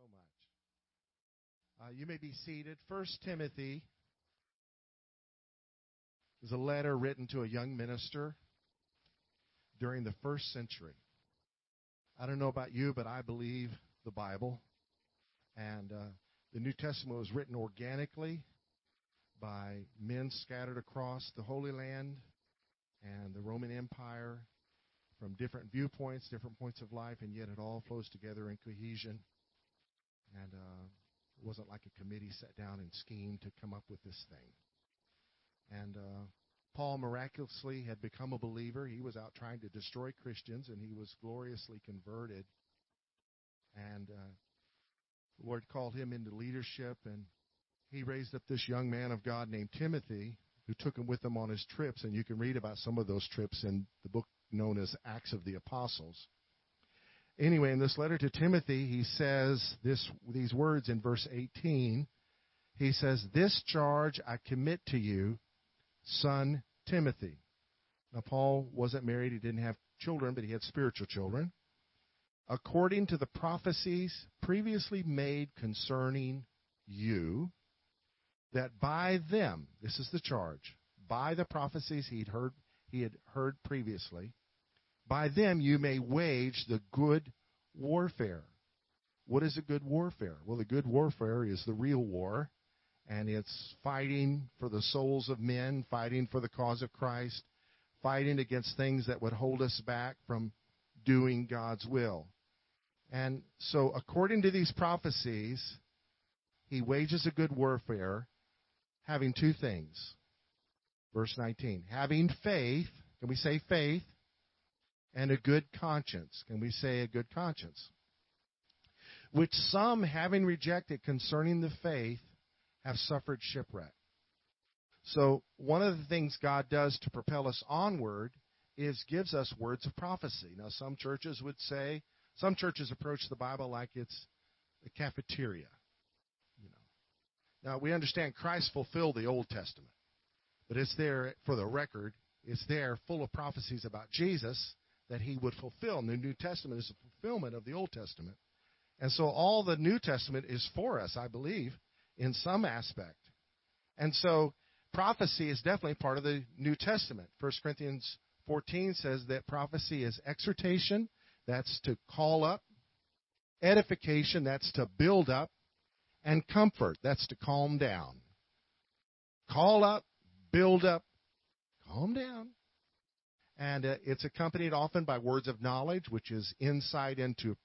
so much. Uh, you may be seated. First Timothy is a letter written to a young minister during the first century. I don't know about you, but I believe the Bible. And uh, the New Testament was written organically by men scattered across the Holy Land and the Roman Empire from different viewpoints, different points of life, and yet it all flows together in cohesion. And uh, it wasn't like a committee sat down and schemed to come up with this thing. And uh, Paul miraculously had become a believer. He was out trying to destroy Christians, and he was gloriously converted. And uh, the Lord called him into leadership, and he raised up this young man of God named Timothy, who took him with him on his trips. And you can read about some of those trips in the book known as Acts of the Apostles. Anyway, in this letter to Timothy, he says this, these words in verse 18. He says, This charge I commit to you, son Timothy. Now, Paul wasn't married, he didn't have children, but he had spiritual children. According to the prophecies previously made concerning you, that by them, this is the charge, by the prophecies he'd heard, he had heard previously, by them you may wage the good warfare. What is a good warfare? Well, the good warfare is the real war, and it's fighting for the souls of men, fighting for the cause of Christ, fighting against things that would hold us back from doing God's will. And so, according to these prophecies, he wages a good warfare, having two things. Verse 19 having faith, can we say faith? And a good conscience. Can we say a good conscience? Which some, having rejected concerning the faith, have suffered shipwreck. So, one of the things God does to propel us onward is gives us words of prophecy. Now, some churches would say, some churches approach the Bible like it's a cafeteria. You know. Now, we understand Christ fulfilled the Old Testament, but it's there for the record. It's there full of prophecies about Jesus that he would fulfill. And the New Testament is a fulfillment of the Old Testament. And so all the New Testament is for us, I believe, in some aspect. And so prophecy is definitely part of the New Testament. 1 Corinthians 14 says that prophecy is exhortation, that's to call up, edification, that's to build up, and comfort, that's to calm down. Call up, build up, calm down. And uh, it's accompanied often by words of knowledge, which is insight into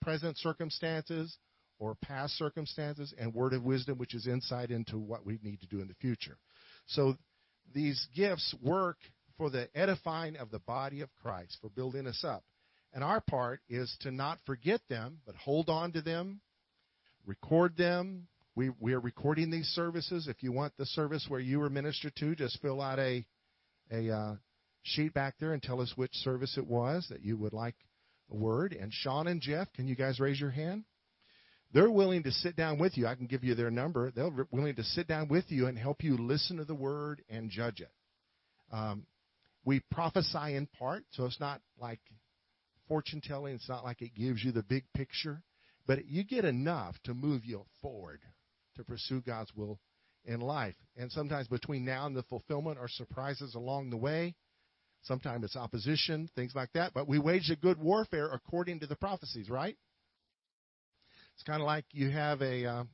present circumstances or past circumstances, and word of wisdom, which is insight into what we need to do in the future. So these gifts work for the edifying of the body of Christ, for building us up. And our part is to not forget them, but hold on to them, record them. We, we are recording these services. If you want the service where you were ministered to, just fill out a, a uh, sheet back there and tell us which service it was that you would like a word. And Sean and Jeff, can you guys raise your hand? They're willing to sit down with you. I can give you their number. They're willing to sit down with you and help you listen to the word and judge it. Um, we prophesy in part, so it's not like fortune telling. It's not like it gives you the big picture, but you get enough to move you forward to pursue God's will in life. And sometimes between now and the fulfillment are surprises along the way. Sometimes it's opposition, things like that. But we wage a good warfare according to the prophecies, right? It's kind of like you have a uh,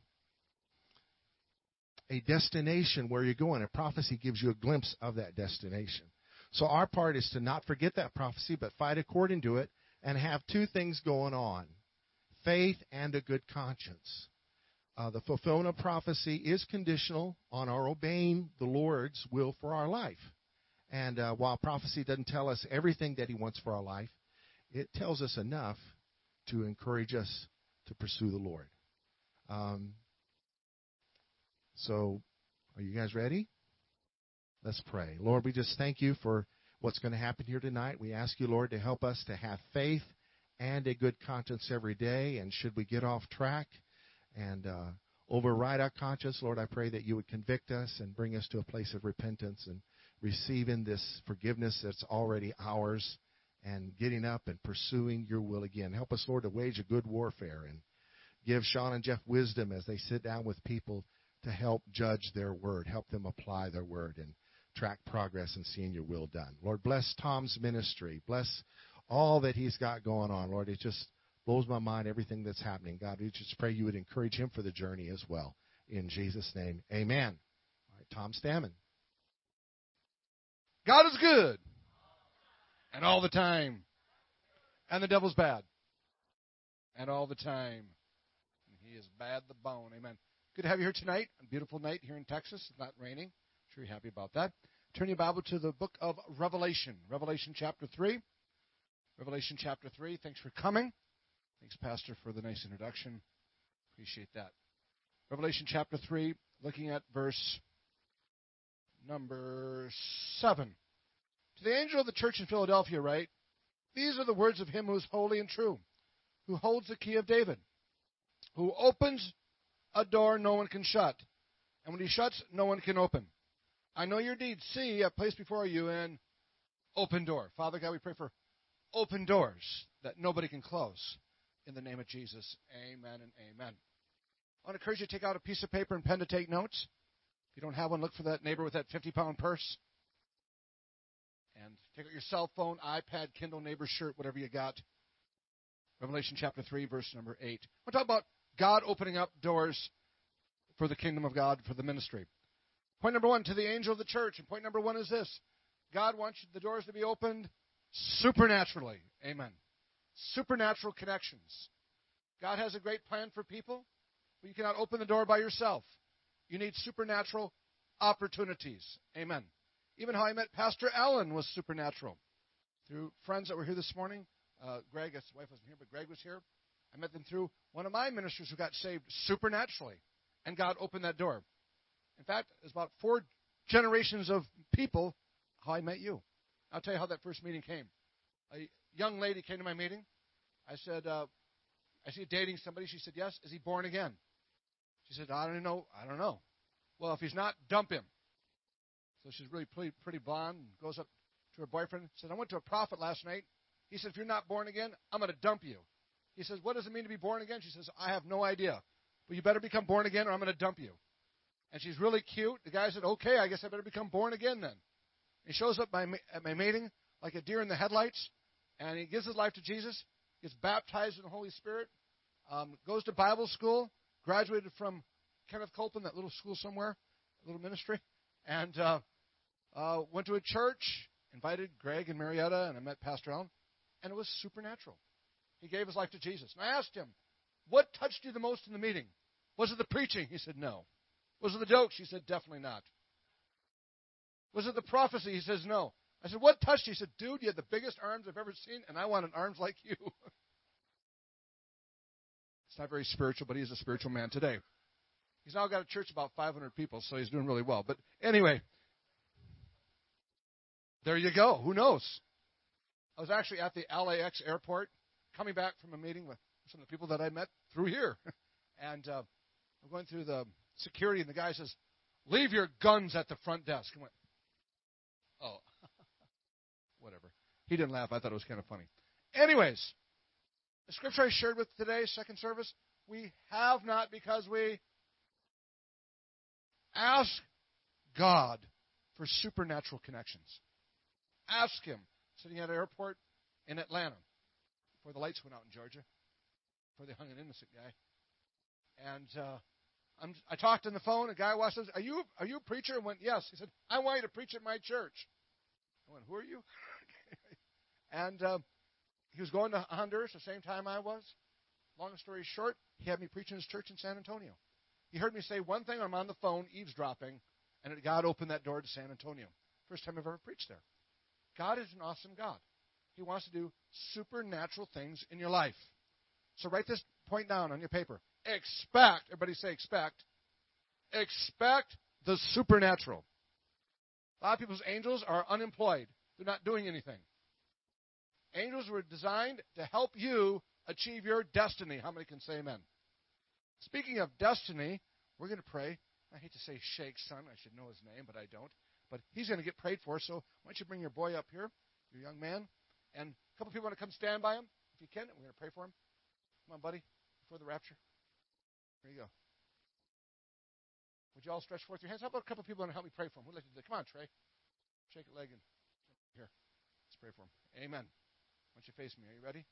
a destination where you're going. A prophecy gives you a glimpse of that destination. So our part is to not forget that prophecy, but fight according to it, and have two things going on: faith and a good conscience. Uh, the fulfillment of prophecy is conditional on our obeying the Lord's will for our life. And uh, while prophecy doesn't tell us everything that He wants for our life, it tells us enough to encourage us to pursue the Lord. Um, so, are you guys ready? Let's pray. Lord, we just thank you for what's going to happen here tonight. We ask you, Lord, to help us to have faith and a good conscience every day. And should we get off track and uh, override our conscience, Lord, I pray that you would convict us and bring us to a place of repentance and receiving this forgiveness that's already ours and getting up and pursuing your will again. Help us, Lord, to wage a good warfare and give Sean and Jeff wisdom as they sit down with people to help judge their word, help them apply their word, and track progress and seeing your will done. Lord, bless Tom's ministry. Bless all that he's got going on. Lord, it just blows my mind everything that's happening. God, we just pray you would encourage him for the journey as well. In Jesus' name, amen. All right, Tom Stamman. God is good. And all the time. And the devil's bad. And all the time. He is bad the bone. Amen. Good to have you here tonight. A beautiful night here in Texas. It's not raining. I'm sure you're happy about that. Turn your Bible to the book of Revelation. Revelation chapter 3. Revelation chapter 3. Thanks for coming. Thanks, Pastor, for the nice introduction. Appreciate that. Revelation chapter 3, looking at verse number 7. To the angel of the church in Philadelphia, write, These are the words of him who is holy and true, who holds the key of David, who opens a door no one can shut, and when he shuts, no one can open. I know your deeds. See, I've placed before you an open door. Father God, we pray for open doors that nobody can close. In the name of Jesus, amen and amen. I want to encourage you to take out a piece of paper and pen to take notes. You don't have one, look for that neighbor with that 50 pound purse. And take out your cell phone, iPad, Kindle, neighbor shirt, whatever you got. Revelation chapter 3, verse number 8. We'll talk about God opening up doors for the kingdom of God, for the ministry. Point number one to the angel of the church. And point number one is this God wants the doors to be opened supernaturally. Amen. Supernatural connections. God has a great plan for people, but you cannot open the door by yourself. You need supernatural opportunities. Amen. Even how I met Pastor Allen was supernatural. Through friends that were here this morning, uh, Greg, his wife wasn't here, but Greg was here. I met them through one of my ministers who got saved supernaturally, and God opened that door. In fact, it's about four generations of people how I met you. I'll tell you how that first meeting came. A young lady came to my meeting. I said, uh, "I see you dating somebody." She said, "Yes." Is he born again? She said, "I don't know. I don't know." Well, if he's not, dump him. So she's really pretty, pretty blonde and goes up to her boyfriend. Said, "I went to a prophet last night. He said, if you're not born again, I'm going to dump you." He says, "What does it mean to be born again?" She says, "I have no idea, but you better become born again, or I'm going to dump you." And she's really cute. The guy said, "Okay, I guess I better become born again then." He shows up at my meeting like a deer in the headlights, and he gives his life to Jesus, gets baptized in the Holy Spirit, um, goes to Bible school, graduated from Kenneth Copeland, that little school somewhere, little ministry, and uh, uh, went to a church, invited Greg and Marietta, and I met Pastor Allen, and it was supernatural. He gave his life to Jesus. And I asked him, What touched you the most in the meeting? Was it the preaching? He said, No. Was it the jokes? He said, Definitely not. Was it the prophecy? He says, No. I said, What touched you? He said, Dude, you had the biggest arms I've ever seen, and I wanted arms like you. not very spiritual, but he's a spiritual man today. He's now got a church about 500 people, so he's doing really well. But anyway, there you go. Who knows? I was actually at the LAX airport coming back from a meeting with some of the people that I met through here. and uh, I'm going through the security, and the guy says, Leave your guns at the front desk. I went, Oh, whatever. He didn't laugh. I thought it was kind of funny. Anyways, the scripture I shared with today, second service, we have not because we ask God for supernatural connections. Ask Him. Sitting at an airport in Atlanta before the lights went out in Georgia, before they hung an innocent guy. And uh, I'm, I talked on the phone. A guy walks up. Are you are you a preacher? I went, yes. He said, I want you to preach at my church. I went, who are you? and uh, he was going to Honduras the same time I was. Long story short, he had me preach in his church in San Antonio. He heard me say one thing. I'm on the phone eavesdropping, and God opened that door to San Antonio. First time I've ever preached there. God is an awesome God. He wants to do supernatural things in your life. So write this point down on your paper. Expect, everybody say expect. Expect the supernatural. A lot of people's angels are unemployed. They're not doing anything. Angels were designed to help you achieve your destiny. How many can say amen? Speaking of destiny, we're going to pray. I hate to say Shake's son. I should know his name, but I don't. But he's going to get prayed for. So why don't you bring your boy up here, your young man? And a couple people want to come stand by him. If you can, we're going to pray for him. Come on, buddy, before the rapture. Here you go. Would you all stretch forth your hands? How about a couple people want to help me pray for him? Who'd like to do that? Come on, Trey. Shake a leg and here. Let's pray for him. Amen. Why don't you face me? Are you ready?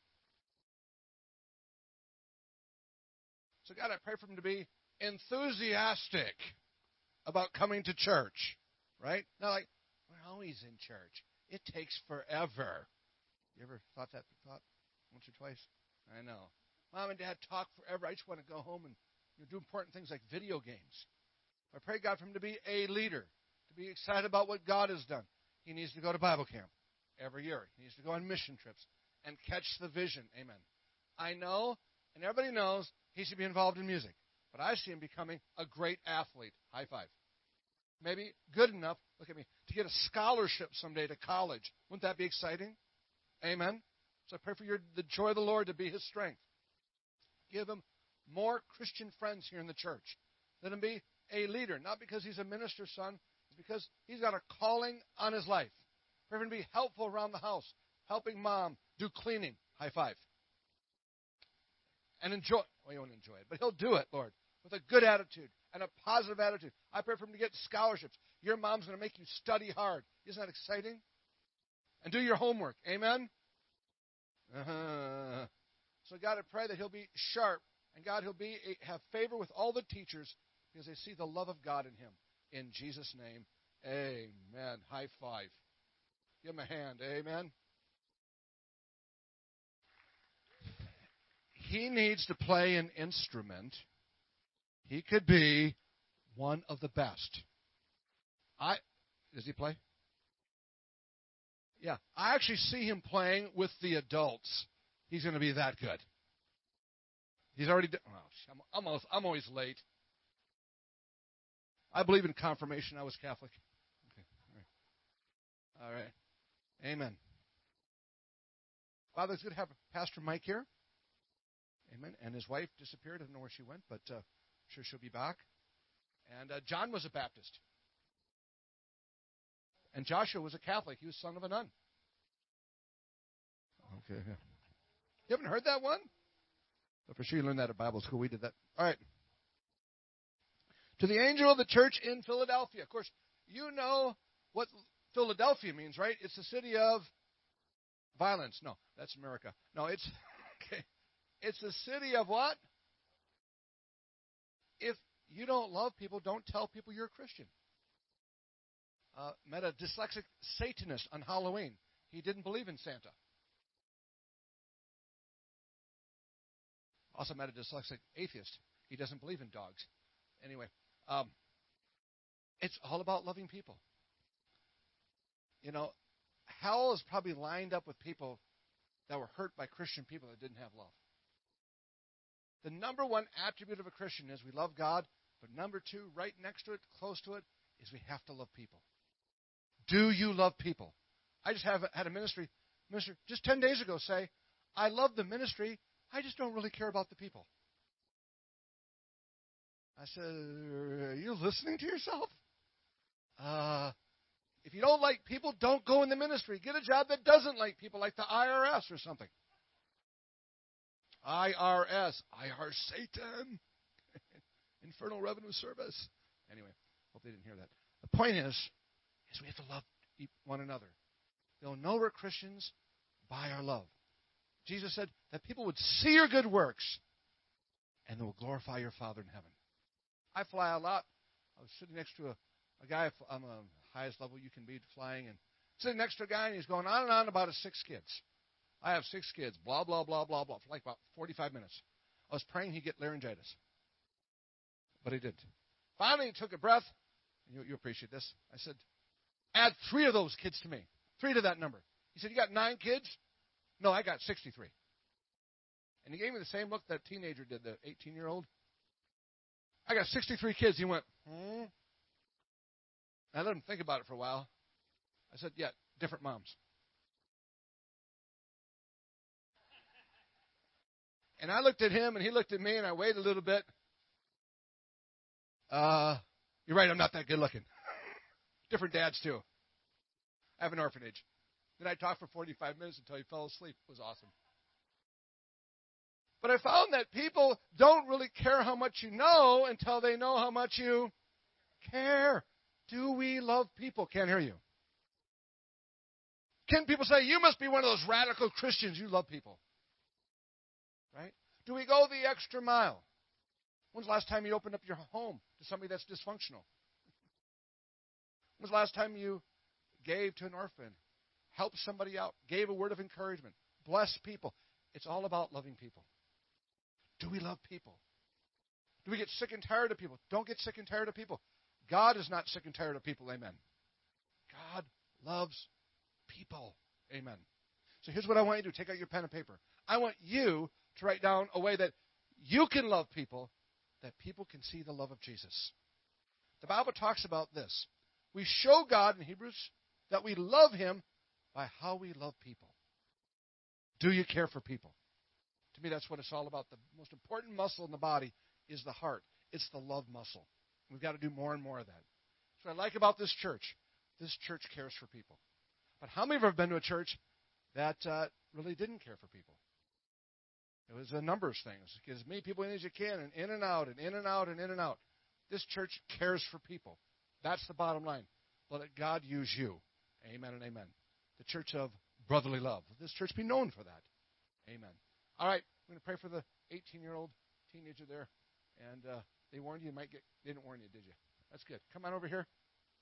So, God, I pray for him to be enthusiastic about coming to church, right? Not like, we're always in church. It takes forever. You ever thought that thought once or twice? I know. Mom and Dad talk forever. I just want to go home and you know, do important things like video games. I pray God for him to be a leader, to be excited about what God has done. He needs to go to Bible camp every year. He needs to go on mission trips and catch the vision. Amen. I know, and everybody knows, he should be involved in music. But I see him becoming a great athlete. High five. Maybe good enough, look at me, to get a scholarship someday to college. Wouldn't that be exciting? Amen. So I pray for your, the joy of the Lord to be his strength. Give him more Christian friends here in the church. Let him be a leader, not because he's a minister's son, because he's got a calling on his life. For him to be helpful around the house, helping mom do cleaning. High five. And enjoy. Well, you won't enjoy it, but he'll do it, Lord, with a good attitude and a positive attitude. I pray for him to get scholarships. Your mom's going to make you study hard. Isn't that exciting? And do your homework. Amen? Uh-huh. So, God, I pray that he'll be sharp, and God, he'll be have favor with all the teachers because they see the love of God in him. In Jesus' name, amen. High five. Give him a hand. Amen. He needs to play an instrument. He could be one of the best. I does he play? Yeah, I actually see him playing with the adults. He's going to be that good. He's already. Done, oh, I'm, almost, I'm always late. I believe in confirmation. I was Catholic. Okay. All right. All right. Amen. Father, it's good to have Pastor Mike here. Amen. And his wife disappeared. I don't know where she went, but uh, I'm sure she'll be back. And uh, John was a Baptist. And Joshua was a Catholic. He was son of a nun. Okay. You haven't heard that one? But for sure you learned that at Bible school. We did that. All right. To the angel of the church in Philadelphia. Of course, you know what Philadelphia means, right? It's the city of violence. No, that's America. No, it's. It's the city of what? If you don't love people, don't tell people you're a Christian. Uh, met a dyslexic Satanist on Halloween. He didn't believe in Santa. Also met a dyslexic atheist. He doesn't believe in dogs. Anyway, um, it's all about loving people. You know, hell is probably lined up with people that were hurt by Christian people that didn't have love. The number one attribute of a Christian is we love God, but number two, right next to it, close to it, is we have to love people. Do you love people? I just have had a ministry minister just ten days ago say, "I love the ministry. I just don't really care about the people." I said, Are you listening to yourself? Uh, if you don't like people, don't go in the ministry. Get a job that doesn't like people, like the IRS or something. IRS, IR Satan, Infernal Revenue Service. Anyway, hope they didn't hear that. The point is, is we have to love one another. They'll know we're Christians by our love. Jesus said that people would see your good works and they will glorify your Father in heaven. I fly a lot. I was sitting next to a, a guy, I'm the highest level you can be flying, and sitting next to a guy, and he's going on and on about his six kids. I have six kids, blah, blah, blah, blah, blah, for like about 45 minutes. I was praying he'd get laryngitis, but he didn't. Finally, he took a breath. You, you appreciate this. I said, add three of those kids to me, three to that number. He said, You got nine kids? No, I got 63. And he gave me the same look that teenager did, the 18 year old. I got 63 kids. He went, hmm. I let him think about it for a while. I said, yeah, different moms. And I looked at him and he looked at me and I waited a little bit. Uh, you're right, I'm not that good looking. Different dads too. I have an orphanage. Then I talked for 45 minutes until he fell asleep. It was awesome. But I found that people don't really care how much you know until they know how much you care. Do we love people? Can't hear you. Can people say, you must be one of those radical Christians, you love people? Right? Do we go the extra mile? When's the last time you opened up your home to somebody that's dysfunctional? When's the last time you gave to an orphan, helped somebody out, gave a word of encouragement, blessed people? It's all about loving people. Do we love people? Do we get sick and tired of people? Don't get sick and tired of people. God is not sick and tired of people. Amen. God loves people. Amen. So here's what I want you to do take out your pen and paper. I want you to write down a way that you can love people, that people can see the love of Jesus. The Bible talks about this. We show God in Hebrews that we love Him by how we love people. Do you care for people? To me, that's what it's all about. The most important muscle in the body is the heart, it's the love muscle. We've got to do more and more of that. That's what I like about this church. This church cares for people. But how many of you have been to a church that uh, really didn't care for people? It was a number of things. Get as many people in as you can, and in and out, and in and out, and in and out. This church cares for people. That's the bottom line. Let God use you. Amen and amen. The church of brotherly love. This church be known for that. Amen. All right, we're going to pray for the 18 year old teenager there. And uh, they warned you, you might get. They didn't warn you, did you? That's good. Come on over here.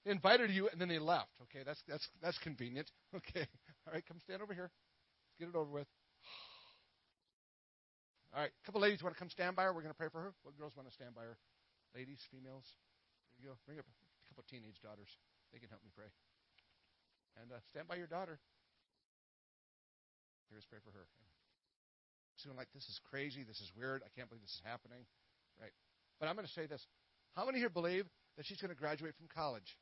They invited you and then they left. Okay, that's that's that's convenient. Okay, all right, come stand over here. Let's get it over with. All right, a couple ladies want to come stand by her. We're going to pray for her. What girls want to stand by her? Ladies, females. There you go. Bring up a couple teenage daughters. They can help me pray. And uh, stand by your daughter. Here's pray for her. Feeling like this is crazy, this is weird, I can't believe this is happening. Right. But I'm going to say this. How many here believe that she's going to graduate from college?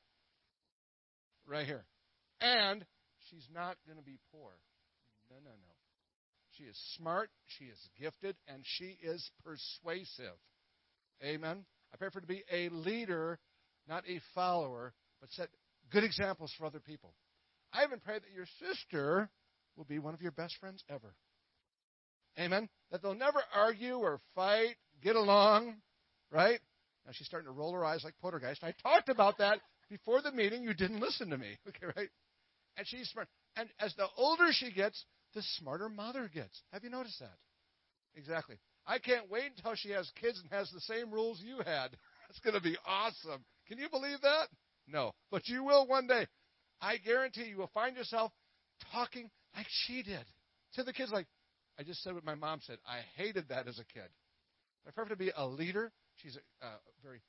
Right here. And she's not going to be poor. No, no, no. She is smart, she is gifted, and she is persuasive. Amen. I pray for her to be a leader, not a follower, but set good examples for other people. I even pray that your sister will be one of your best friends ever. Amen. That they'll never argue or fight, get along, right? Now she's starting to roll her eyes like Poltergeist. I talked about that before the meeting. You didn't listen to me, okay, right? And she's smart. And as the older she gets, the smarter mother gets. Have you noticed that? Exactly. I can't wait until she has kids and has the same rules you had. That's going to be awesome. Can you believe that? No. But you will one day. I guarantee you will find yourself talking like she did to the kids, like, I just said what my mom said. I hated that as a kid. I prefer to be a leader. She's a, uh, very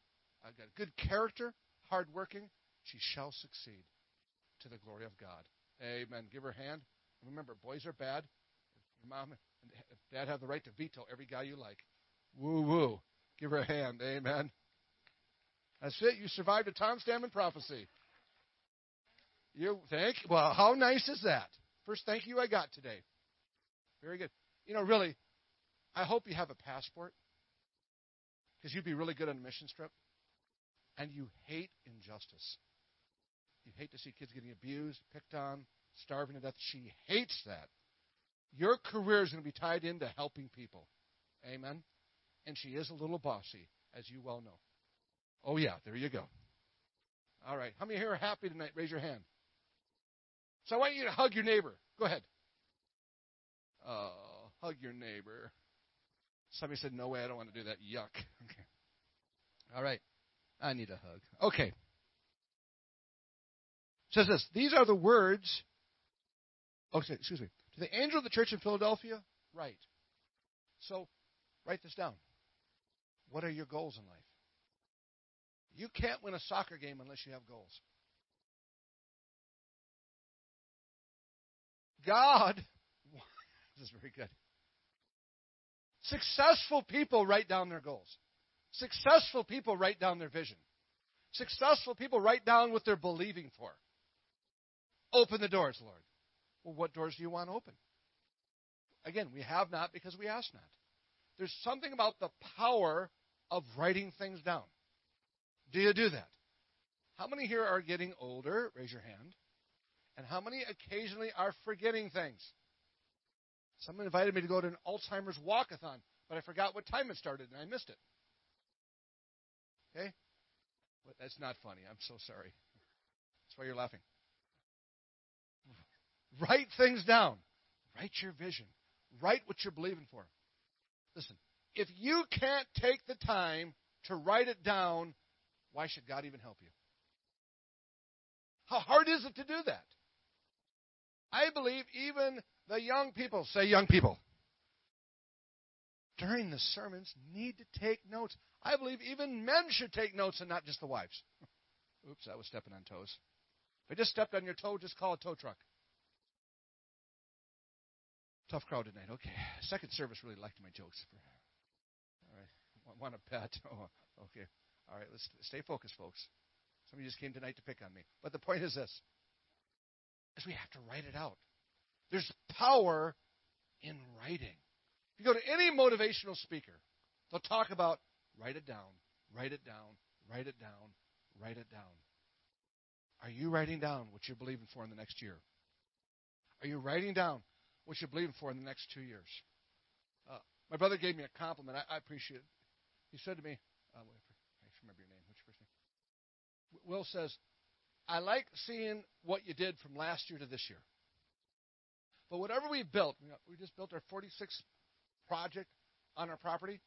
uh, good character, hardworking. She shall succeed to the glory of God. Amen. Give her a hand. Remember, boys are bad. Your mom and dad have the right to veto every guy you like. Woo woo. Give her a hand. Amen. That's it. You survived a Tom Stamman prophecy. You thank. Well, how nice is that? First thank you I got today. Very good. You know, really, I hope you have a passport because you'd be really good on a mission trip. And you hate injustice. You hate to see kids getting abused, picked on, starving to death. She hates that. Your career is going to be tied into helping people. Amen. And she is a little bossy, as you well know. Oh, yeah, there you go. All right. How many here are happy tonight? Raise your hand. So I want you to hug your neighbor. Go ahead. Oh, hug your neighbor. Somebody said, No way, I don't want to do that. Yuck. Okay. All right. I need a hug. Okay. It says this These are the words. Oh, excuse me. To the angel of the church in Philadelphia, write. So, write this down. What are your goals in life? You can't win a soccer game unless you have goals. God this is very good. Successful people write down their goals. Successful people write down their vision. Successful people write down what they're believing for. Open the doors, Lord. Well, what doors do you want open? Again, we have not because we ask not. There's something about the power of writing things down. Do you do that? How many here are getting older? Raise your hand. And how many occasionally are forgetting things? Someone invited me to go to an Alzheimer's walkathon. but I forgot what time it started and I missed it. Okay? But that's not funny. I'm so sorry. That's why you're laughing. Write things down. Write your vision. Write what you're believing for. Listen, if you can't take the time to write it down, why should God even help you? How hard is it to do that? I believe even the young people, say young people, during the sermons need to take notes. I believe even men should take notes and not just the wives. Oops, I was stepping on toes. If I just stepped on your toe, just call a tow truck. Tough crowd tonight. Okay. Second service really liked my jokes. All right. Want a pet? Oh, okay. All right. Let's stay focused, folks. Somebody just came tonight to pick on me. But the point is this: is we have to write it out. There's power in writing. If you go to any motivational speaker, they'll talk about write it down, write it down, write it down, write it down. Are you writing down what you're believing for in the next year? Are you writing down what you're believing for in the next two years? Uh, my brother gave me a compliment. I, I appreciate it. He said to me, uh, I remember your name. What's your first name? Will says, I like seeing what you did from last year to this year. But whatever we built, we just built our 46th project on our property.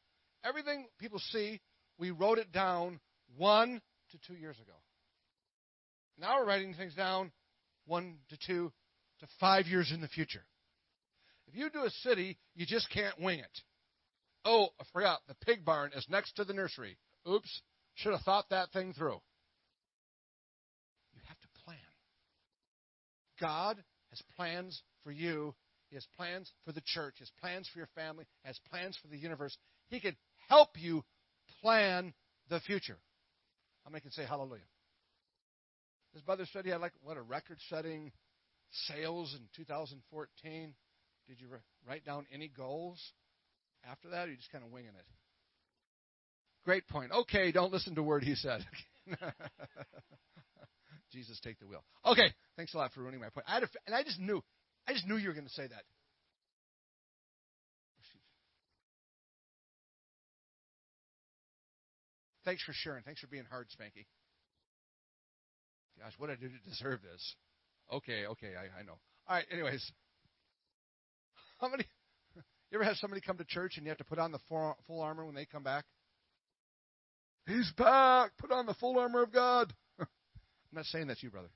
Everything people see, we wrote it down one to two years ago. Now we're writing things down one to two to five years in the future. If you do a city, you just can't wing it. Oh, I forgot. The pig barn is next to the nursery. Oops. Should have thought that thing through. You have to plan. God has plans for you. He has plans for the church. He has plans for your family. He has plans for the universe. He can help you plan the future. How many can say hallelujah? This brother said he had like what a record-setting sales in 2014. Did you write down any goals after that, or you just kind of winging it? Great point. Okay, don't listen to a word he said. Jesus, take the wheel. Okay, thanks a lot for ruining my point. I had a, and I just knew, I just knew you were going to say that. Thanks for sharing. Thanks for being hard, Spanky. Gosh, what did I do to deserve this? Okay, okay, I, I know. All right, anyways. How many you ever have somebody come to church and you have to put on the full armor when they come back? He's back. Put on the full armor of God. I'm not saying that's you, brother.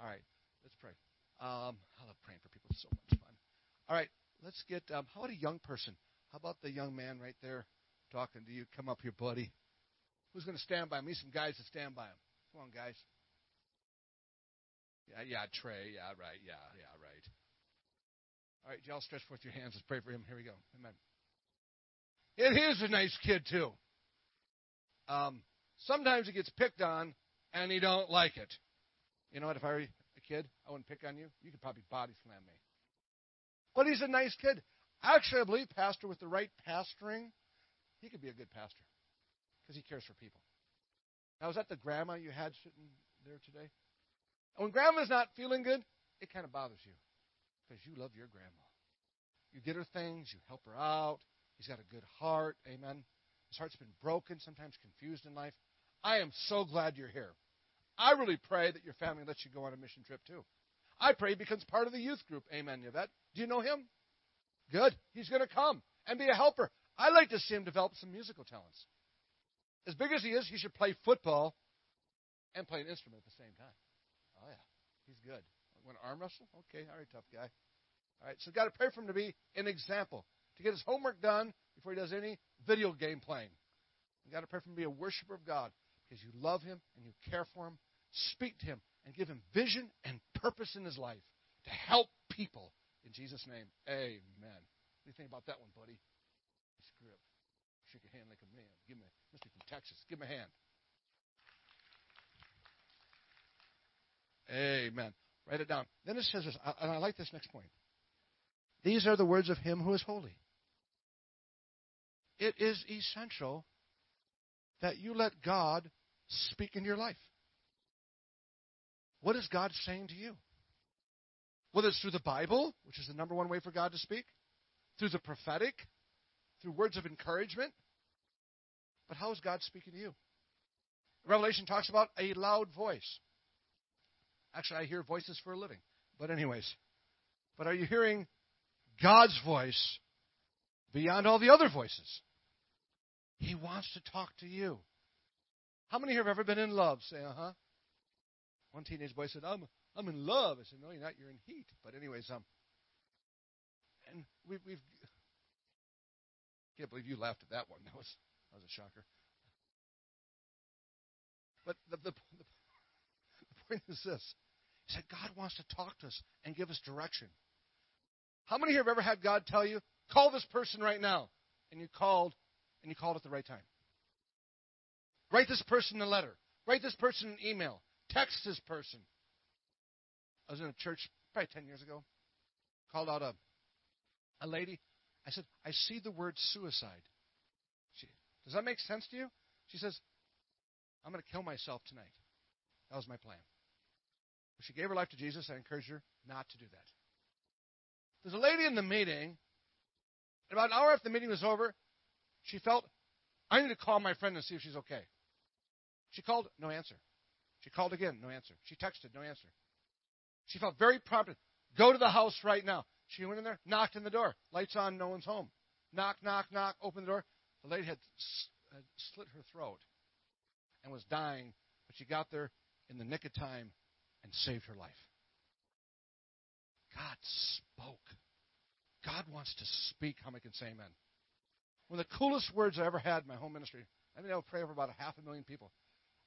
All right, let's pray. Um, I love praying for people. It's so much fun. All right, let's get. Um, how about a young person? How about the young man right there talking to you? Come up here, buddy. Who's going to stand by him? Need some guys to stand by him. Come on, guys. Yeah, yeah, Trey. Yeah, right. Yeah, yeah, right. All right, y'all stretch forth your hands. Let's pray for him. Here we go. Amen. It is a nice kid, too. Um, sometimes he gets picked on, and he don't like it. You know what? If I were a kid, I wouldn't pick on you. You could probably body slam me. But he's a nice kid. Actually, I believe, Pastor, with the right pastoring, he could be a good pastor because he cares for people. Now, is that the grandma you had sitting there today? And when grandma's not feeling good, it kind of bothers you because you love your grandma. You get her things, you help her out. He's got a good heart. Amen. His heart's been broken, sometimes confused in life. I am so glad you're here. I really pray that your family lets you go on a mission trip too. I pray he becomes part of the youth group. Amen, Yvette. Do you know him? Good. He's going to come and be a helper. I'd like to see him develop some musical talents. As big as he is, he should play football and play an instrument at the same time. Oh, yeah. He's good. Want to arm wrestle? Okay. All right, tough guy. All right. So, got to pray for him to be an example, to get his homework done before he does any video game playing. You got to pray for him to be a worshiper of God because you love him and you care for him. Speak to him and give him vision and purpose in his life to help people. In Jesus' name, amen. What do you think about that one, buddy? Screw. Shake your hand like a man. Give me, Mr. from Texas. Give him a hand. Amen. Write it down. Then it says this, and I like this next point. These are the words of him who is holy. It is essential that you let God speak in your life. What is God saying to you? Whether it's through the Bible, which is the number one way for God to speak, through the prophetic, through words of encouragement. But how is God speaking to you? Revelation talks about a loud voice. Actually, I hear voices for a living. But, anyways, but are you hearing God's voice beyond all the other voices? He wants to talk to you. How many here have ever been in love? Say, uh huh. One teenage boy said, I'm, I'm in love. I said, No, you're not. You're in heat. But, anyways, um, and we, we've. Can't believe you laughed at that one. That was, that was a shocker. But the, the, the, the point is this He said, God wants to talk to us and give us direction. How many here have ever had God tell you, call this person right now? And you called, and you called at the right time. Write this person a letter. Write this person an email. Text this person. I was in a church probably 10 years ago. Called out a, a lady. I said, I see the word suicide. She, Does that make sense to you? She says, I'm going to kill myself tonight. That was my plan. She gave her life to Jesus, I encourage her not to do that. There's a lady in the meeting. About an hour after the meeting was over, she felt, I need to call my friend and see if she's okay. She called, no answer. She called again, no answer. She texted, no answer. She felt very prompted. Go to the house right now. She went in there, knocked on the door. Lights on, no one's home. Knock, knock, knock, open the door. The lady had slit her throat and was dying, but she got there in the nick of time and saved her life. God spoke. God wants to speak. How many can say amen? One of the coolest words I ever had in my home ministry. I mean, I would pray over about a half a million people.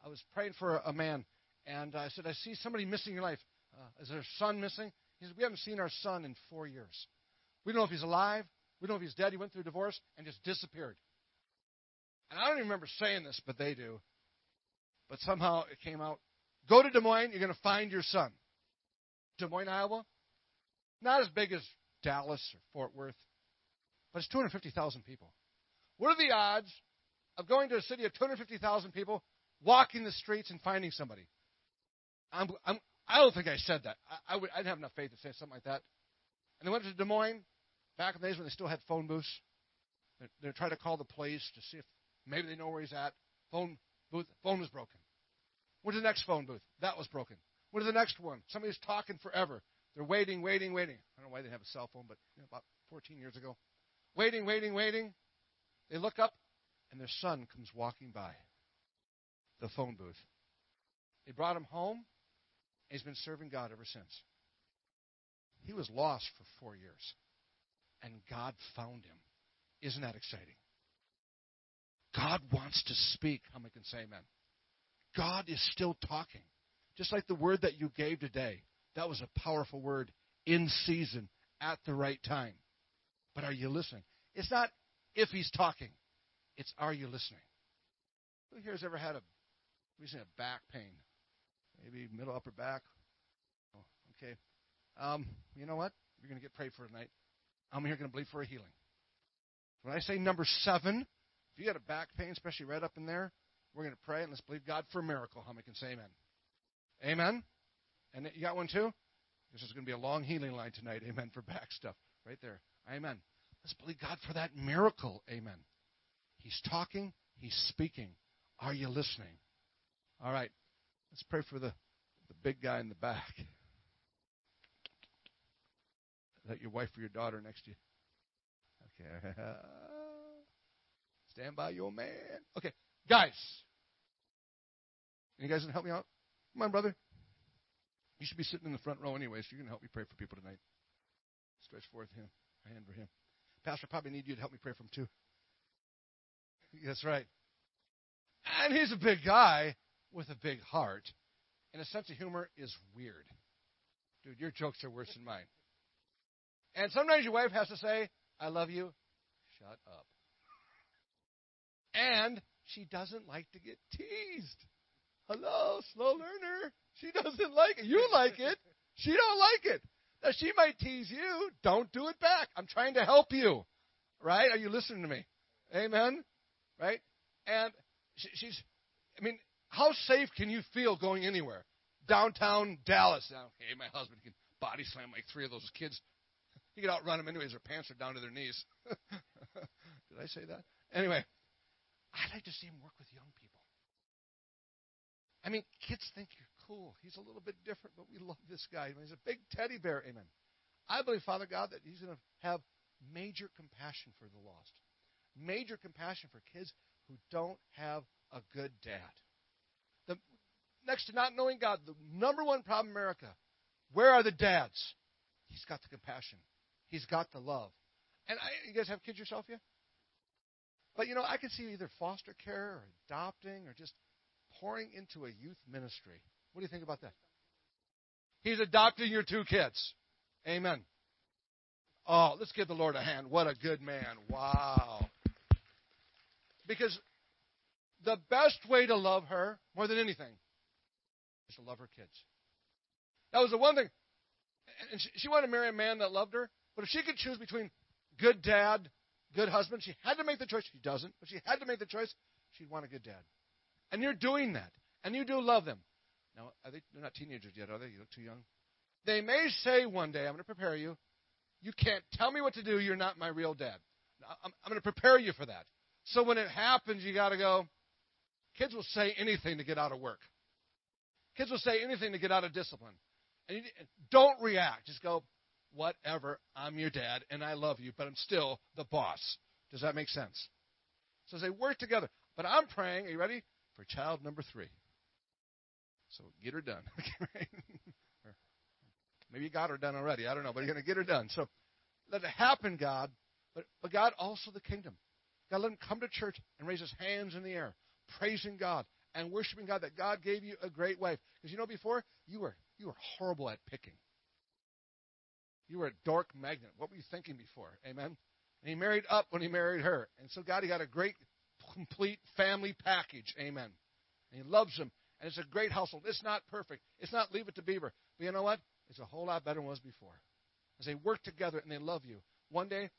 I was praying for a man, and I said, I see somebody missing your life. Uh, is there a son missing? He said, We haven't seen our son in four years. We don't know if he's alive. We don't know if he's dead. He went through divorce and just disappeared. And I don't even remember saying this, but they do. But somehow it came out. Go to Des Moines, you're going to find your son. Des Moines, Iowa. Not as big as Dallas or Fort Worth, but it's 250,000 people. What are the odds of going to a city of 250,000 people, walking the streets, and finding somebody? I'm, I'm, I don't think I said that. I, I, would, I didn't have enough faith to say something like that. And they went to Des Moines back in the days when they still had phone booths. They're, they're trying to call the police to see if maybe they know where he's at. Phone booth, phone was broken. Went to the next phone booth. That was broken. Went to the next one. Somebody's talking forever. They're waiting, waiting, waiting. I don't know why they have a cell phone, but you know, about 14 years ago. Waiting, waiting, waiting. They look up, and their son comes walking by the phone booth. They brought him home. and He's been serving God ever since. He was lost for four years, and God found him. Isn't that exciting? God wants to speak. How many can say amen? God is still talking. Just like the word that you gave today. That was a powerful word in season at the right time. But are you listening? It's not if he's talking, it's are you listening? Who here has ever had a recently a back pain? Maybe middle upper back. Oh, okay. Um, you know what? You're going to get prayed for tonight. I'm here going to believe for a healing. When I say number seven, if you got a back pain, especially right up in there, we're going to pray and let's believe God for a miracle. How many can say amen? Amen? And you got one too? This is going to be a long healing line tonight. Amen for back stuff. Right there. Amen. Let's believe God for that miracle. Amen. He's talking, He's speaking. Are you listening? All right. Let's pray for the, the big guy in the back. Is that your wife or your daughter next to you? Okay. Stand by your man. Okay. Guys. You guys can help me out? Come on, brother. You should be sitting in the front row anyway, so you can help me pray for people tonight. Stretch forth him, a hand for him. Pastor, I probably need you to help me pray for him too. That's right. And he's a big guy with a big heart. And a sense of humor is weird. Dude, your jokes are worse than mine. And sometimes your wife has to say, I love you. Shut up. And she doesn't like to get teased. Hello, slow learner. She doesn't like it. You like it. She don't like it. Now she might tease you. Don't do it back. I'm trying to help you. Right? Are you listening to me? Amen. Right? And she, she's. I mean, how safe can you feel going anywhere? Downtown Dallas. Now, hey, my husband can body slam like three of those kids. You could outrun them anyways. Their pants are down to their knees. Did I say that? Anyway, I'd like to see him work with young people. I mean, kids think you're cool. He's a little bit different, but we love this guy. He's a big teddy bear. Amen. I believe, Father God, that He's going to have major compassion for the lost, major compassion for kids who don't have a good dad. The, next to not knowing God, the number one problem in America, where are the dads? He's got the compassion. He's got the love. And I, you guys have kids yourself yet? But you know, I can see either foster care or adopting or just pouring into a youth ministry. What do you think about that? He's adopting your two kids. Amen. Oh, let's give the Lord a hand. What a good man. Wow. Because the best way to love her, more than anything, is to love her kids. That was the one thing. And she wanted to marry a man that loved her, but if she could choose between good dad, good husband, she had to make the choice. She doesn't, but she had to make the choice. She'd want a good dad. And you're doing that. And you do love them. Now, are they, they're not teenagers yet, are they? You look too young. They may say one day, I'm going to prepare you. You can't tell me what to do. You're not my real dad. I'm, I'm going to prepare you for that. So when it happens, you got to go. Kids will say anything to get out of work. Kids will say anything to get out of discipline. And you, don't react. Just go, whatever. I'm your dad, and I love you, but I'm still the boss. Does that make sense? So they work together. But I'm praying. Are you ready for child number three? So get her done. Maybe you got her done already. I don't know, but you're going to get her done. So let it happen, God. But, but God, also the kingdom. God, let him come to church and raise his hands in the air, praising God and worshiping God that God gave you a great wife. Because you know, before you were you were horrible at picking. You were a dork magnet. What were you thinking before? Amen. And he married up when he married her, and so God, he got a great, complete family package. Amen. And he loves them. and it's a great household. It's not perfect. It's not leave it to Beaver, but you know what? It's a whole lot better than it was before. As they work together and they love you. One day,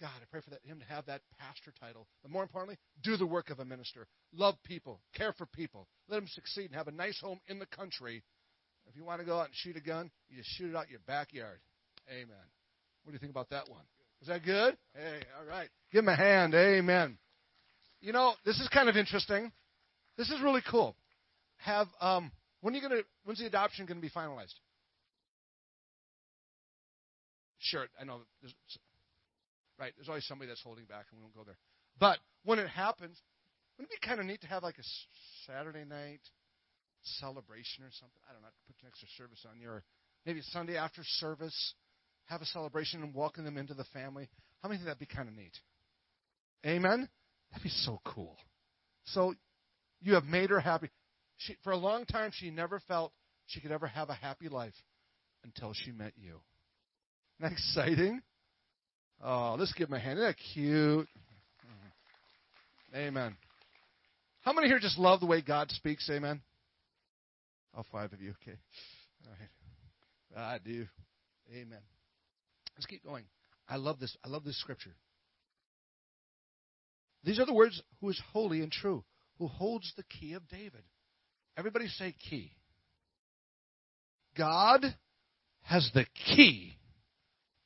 God, I pray for that, him to have that pastor title. But more importantly, do the work of a minister. Love people. Care for people. Let them succeed and have a nice home in the country. If you want to go out and shoot a gun, you just shoot it out your backyard. Amen. What do you think about that one? Is that good? Hey, all right. Give him a hand. Amen. You know, this is kind of interesting. This is really cool. Have um, when are you gonna? When's the adoption to be finalized? Sure, I know. There's, right, there's always somebody that's holding back, and we won't go there. But when it happens, wouldn't it be kind of neat to have like a Saturday night celebration or something? I don't know. Put an extra service on you, or maybe Sunday after service, have a celebration and welcome them into the family. How many think that'd be kind of neat? Amen. That'd be so cool. So you have made her happy. She, for a long time, she never felt she could ever have a happy life until she met you. Isn't that exciting? Oh, let's give him a hand. Isn't that cute? Amen. How many here just love the way God speaks? Amen. All five of you. Okay. All right. I do. Amen. Let's keep going. I love this. I love this scripture. These are the words who is holy and true, who holds the key of David. Everybody say key. God has the key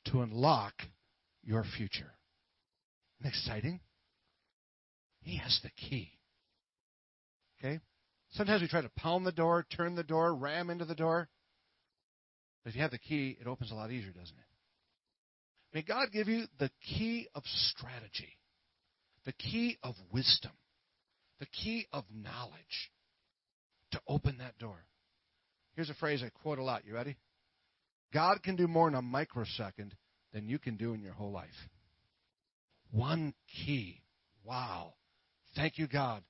to unlock your future. Isn't exciting? He has the key. Okay? Sometimes we try to pound the door, turn the door, ram into the door. But if you have the key, it opens a lot easier, doesn't it? May God give you the key of strategy, the key of wisdom, the key of knowledge to open that door. Here's a phrase I quote a lot. You ready? God can do more in a microsecond than you can do in your whole life. One key. Wow. Thank you, God.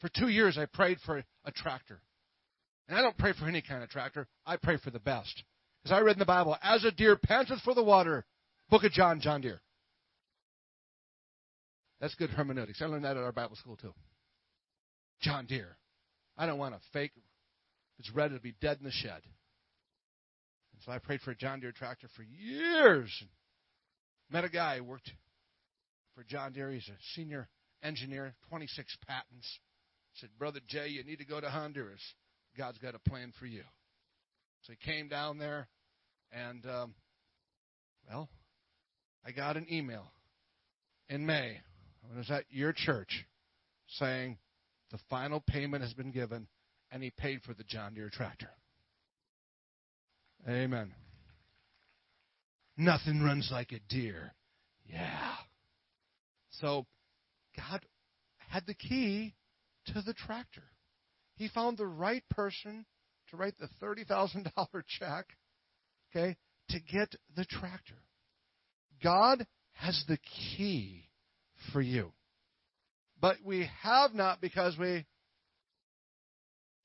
For two years, I prayed for a tractor. And I don't pray for any kind of tractor. I pray for the best. Because I read in the Bible, as a deer panteth for the water, Book of John, John Deere. That's good hermeneutics. I learned that at our Bible school too. John Deere. I don't want a fake. If it's red, it'll be dead in the shed. And so I prayed for a John Deere tractor for years. Met a guy who worked for John Deere. He's a senior engineer, 26 patents. Said, Brother Jay, you need to go to Honduras. God's got a plan for you. So he came down there, and um, Well, I got an email in May when I was at your church saying the final payment has been given and he paid for the John Deere tractor. Amen. Nothing runs like a deer. Yeah. So God had the key to the tractor. He found the right person to write the $30,000 check, okay, to get the tractor. God has the key for you. But we have not because we,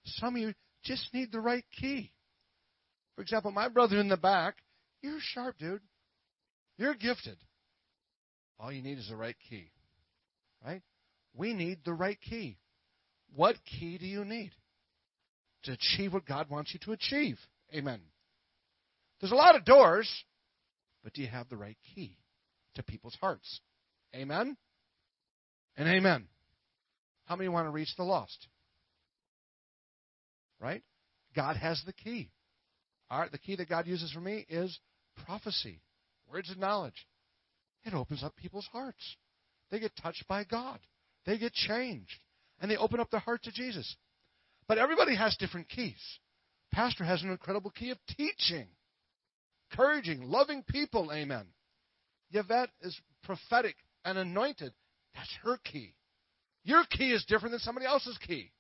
some of you just need the right key. For example, my brother in the back, you're sharp, dude. You're gifted. All you need is the right key. Right? We need the right key. What key do you need to achieve what God wants you to achieve? Amen. There's a lot of doors, but do you have the right key to people's hearts? Amen? And amen. How many want to reach the lost? Right? God has the key. All right, the key that God uses for me is prophecy, words of knowledge. It opens up people's hearts. They get touched by God. They get changed. And they open up their heart to Jesus. But everybody has different keys. Pastor has an incredible key of teaching, encouraging, loving people. Amen. Yvette is prophetic and anointed. That's her key. Your key is different than somebody else's key.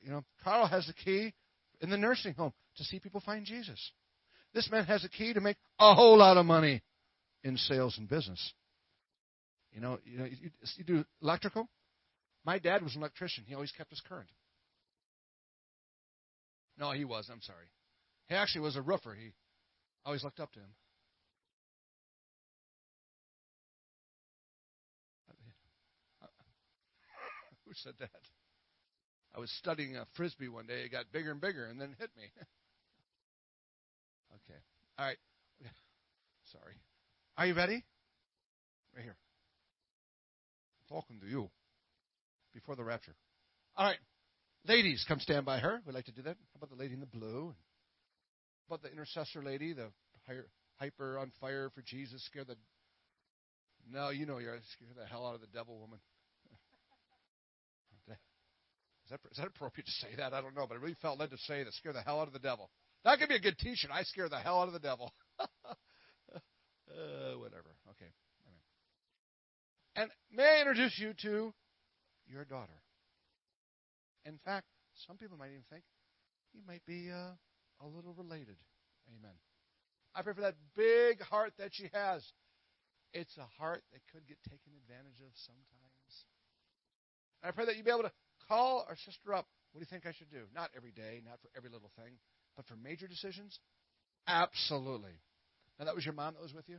You know, Carl has the key in the nursing home to see people find Jesus. This man has a key to make a whole lot of money in sales and business. You know, you, know, you, you do electrical. My dad was an electrician. He always kept us current. No, he was. I'm sorry. He actually was a roofer. He always looked up to him. Who said that? I was studying a frisbee one day. It got bigger and bigger and then hit me. okay. All right. Sorry. Are you ready? Right here. Talking to you before the rapture. All right. Ladies, come stand by her. We'd like to do that. How about the lady in the blue? How about the intercessor lady, the hyper on fire for Jesus? Scare the. No, you know you're scare the hell out of the devil woman. Is that, is that appropriate to say that? I don't know, but I really felt led to say that scare the hell out of the devil. That could be a good T-shirt. I scare the hell out of the devil. uh, whatever. Okay. And may I introduce you to your daughter? In fact, some people might even think you might be uh, a little related. Amen. I pray for that big heart that she has. It's a heart that could get taken advantage of sometimes. I pray that you be able to call our sister up. What do you think I should do? Not every day, not for every little thing, but for major decisions? Absolutely. Now, that was your mom that was with you?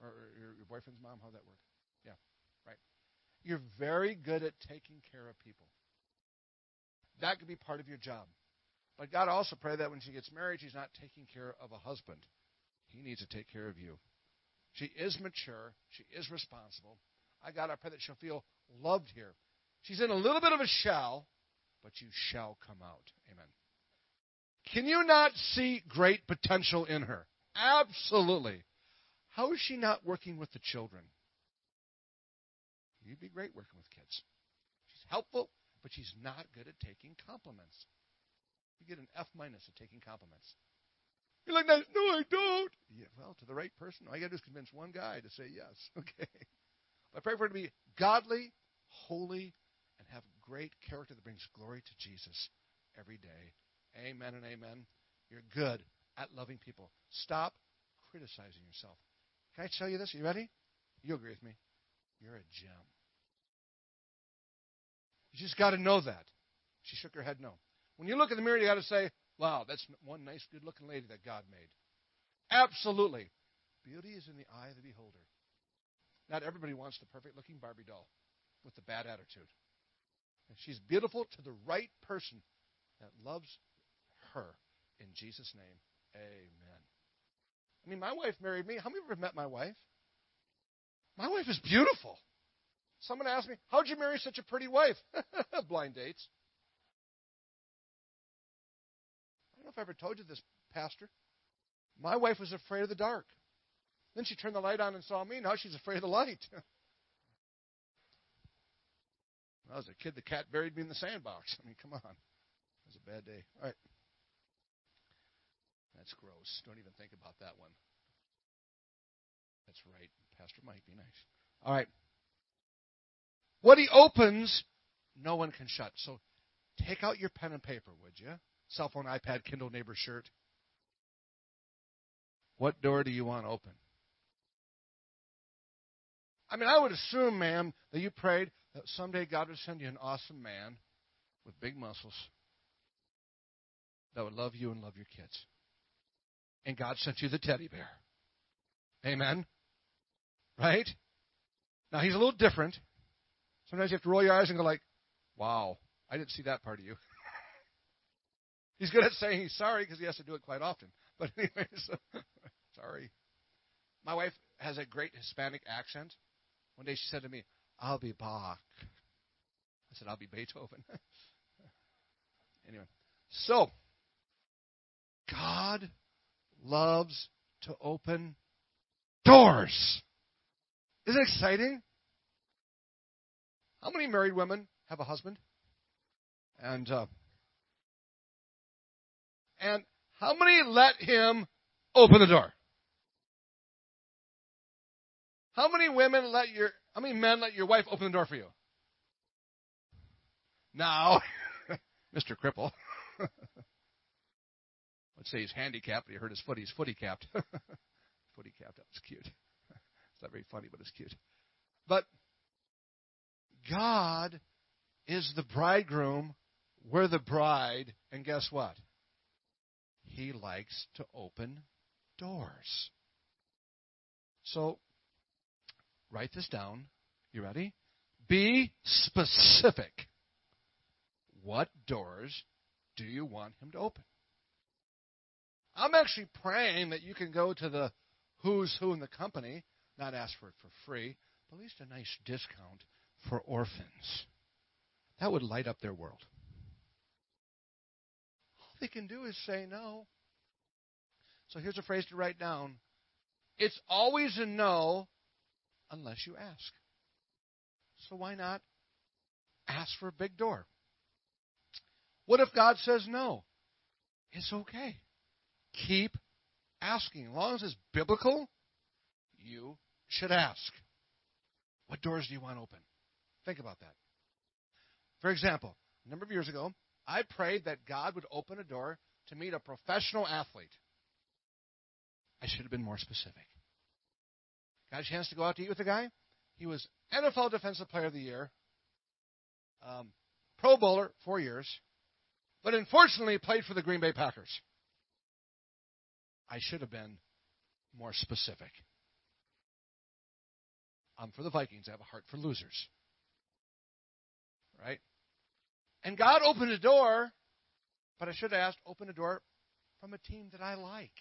Or your, your boyfriend's mom? How'd that work? Yeah, right. You're very good at taking care of people. That could be part of your job. But God also pray that when she gets married, she's not taking care of a husband. He needs to take care of you. She is mature. She is responsible. I God, I pray that she'll feel loved here. She's in a little bit of a shell, but you shall come out. Amen. Can you not see great potential in her? Absolutely. How is she not working with the children? You'd be great working with kids. She's helpful, but she's not good at taking compliments. You get an F minus at taking compliments. You're like, no, I don't. Yeah, well, to the right person, all you got to do is convince one guy to say yes. Okay. I pray for her to be godly, holy, have great character that brings glory to Jesus every day. Amen and amen. You're good at loving people. Stop criticizing yourself. Can I tell you this? Are you ready? You agree with me. You're a gem. You just got to know that. She shook her head no. When you look in the mirror, you got to say, wow, that's one nice, good looking lady that God made. Absolutely. Beauty is in the eye of the beholder. Not everybody wants the perfect looking Barbie doll with the bad attitude. She's beautiful to the right person that loves her. In Jesus' name, amen. I mean, my wife married me. How many of you have met my wife? My wife is beautiful. Someone asked me, How'd you marry such a pretty wife? Blind dates. I don't know if I ever told you this, Pastor. My wife was afraid of the dark. Then she turned the light on and saw me. Now she's afraid of the light. I was a kid, the cat buried me in the sandbox. I mean, come on. It was a bad day. All right. That's gross. Don't even think about that one. That's right. Pastor Mike, be nice. All right. What he opens, no one can shut. So take out your pen and paper, would you? Cell phone, iPad, Kindle, neighbor shirt. What door do you want open? I mean, I would assume, ma'am, that you prayed that someday God would send you an awesome man with big muscles that would love you and love your kids. And God sent you the teddy bear. Amen? Right? Now, he's a little different. Sometimes you have to roll your eyes and go like, wow, I didn't see that part of you. he's good at saying he's sorry because he has to do it quite often. But anyways, sorry. My wife has a great Hispanic accent. One day she said to me, I'll be Bach. I said, I'll be Beethoven. anyway, so God loves to open doors. Isn't it exciting? How many married women have a husband? And uh, and how many let him open the door? How many women let your how many men let your wife open the door for you? Now, Mr. Cripple. Let's say he's handicapped, he hurt his foot, he's footy capped. footy capped, that was cute. It's not very funny, but it's cute. But God is the bridegroom, we're the bride, and guess what? He likes to open doors. So Write this down. You ready? Be specific. What doors do you want him to open? I'm actually praying that you can go to the who's who in the company, not ask for it for free, but at least a nice discount for orphans. That would light up their world. All they can do is say no. So here's a phrase to write down. It's always a no unless you ask. So why not ask for a big door? What if God says no? It's okay. Keep asking. As long as it's biblical, you should ask. What doors do you want open? Think about that. For example, a number of years ago, I prayed that God would open a door to meet a professional athlete. I should have been more specific. Got a chance to go out to eat with the guy. He was NFL Defensive Player of the Year, um, Pro Bowler, four years, but unfortunately played for the Green Bay Packers. I should have been more specific. I'm for the Vikings. I have a heart for losers. Right? And God opened a door, but I should have asked, open a door from a team that I like,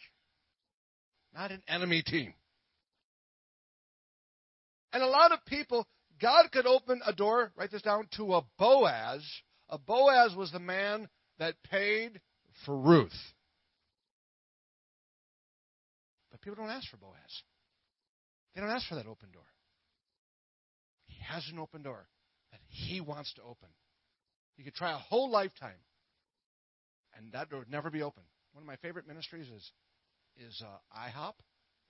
not an enemy team. And a lot of people, God could open a door, write this down, to a Boaz. A Boaz was the man that paid for Ruth. But people don't ask for Boaz. They don't ask for that open door. He has an open door that he wants to open. You could try a whole lifetime, and that door would never be open. One of my favorite ministries is is uh, IHOP,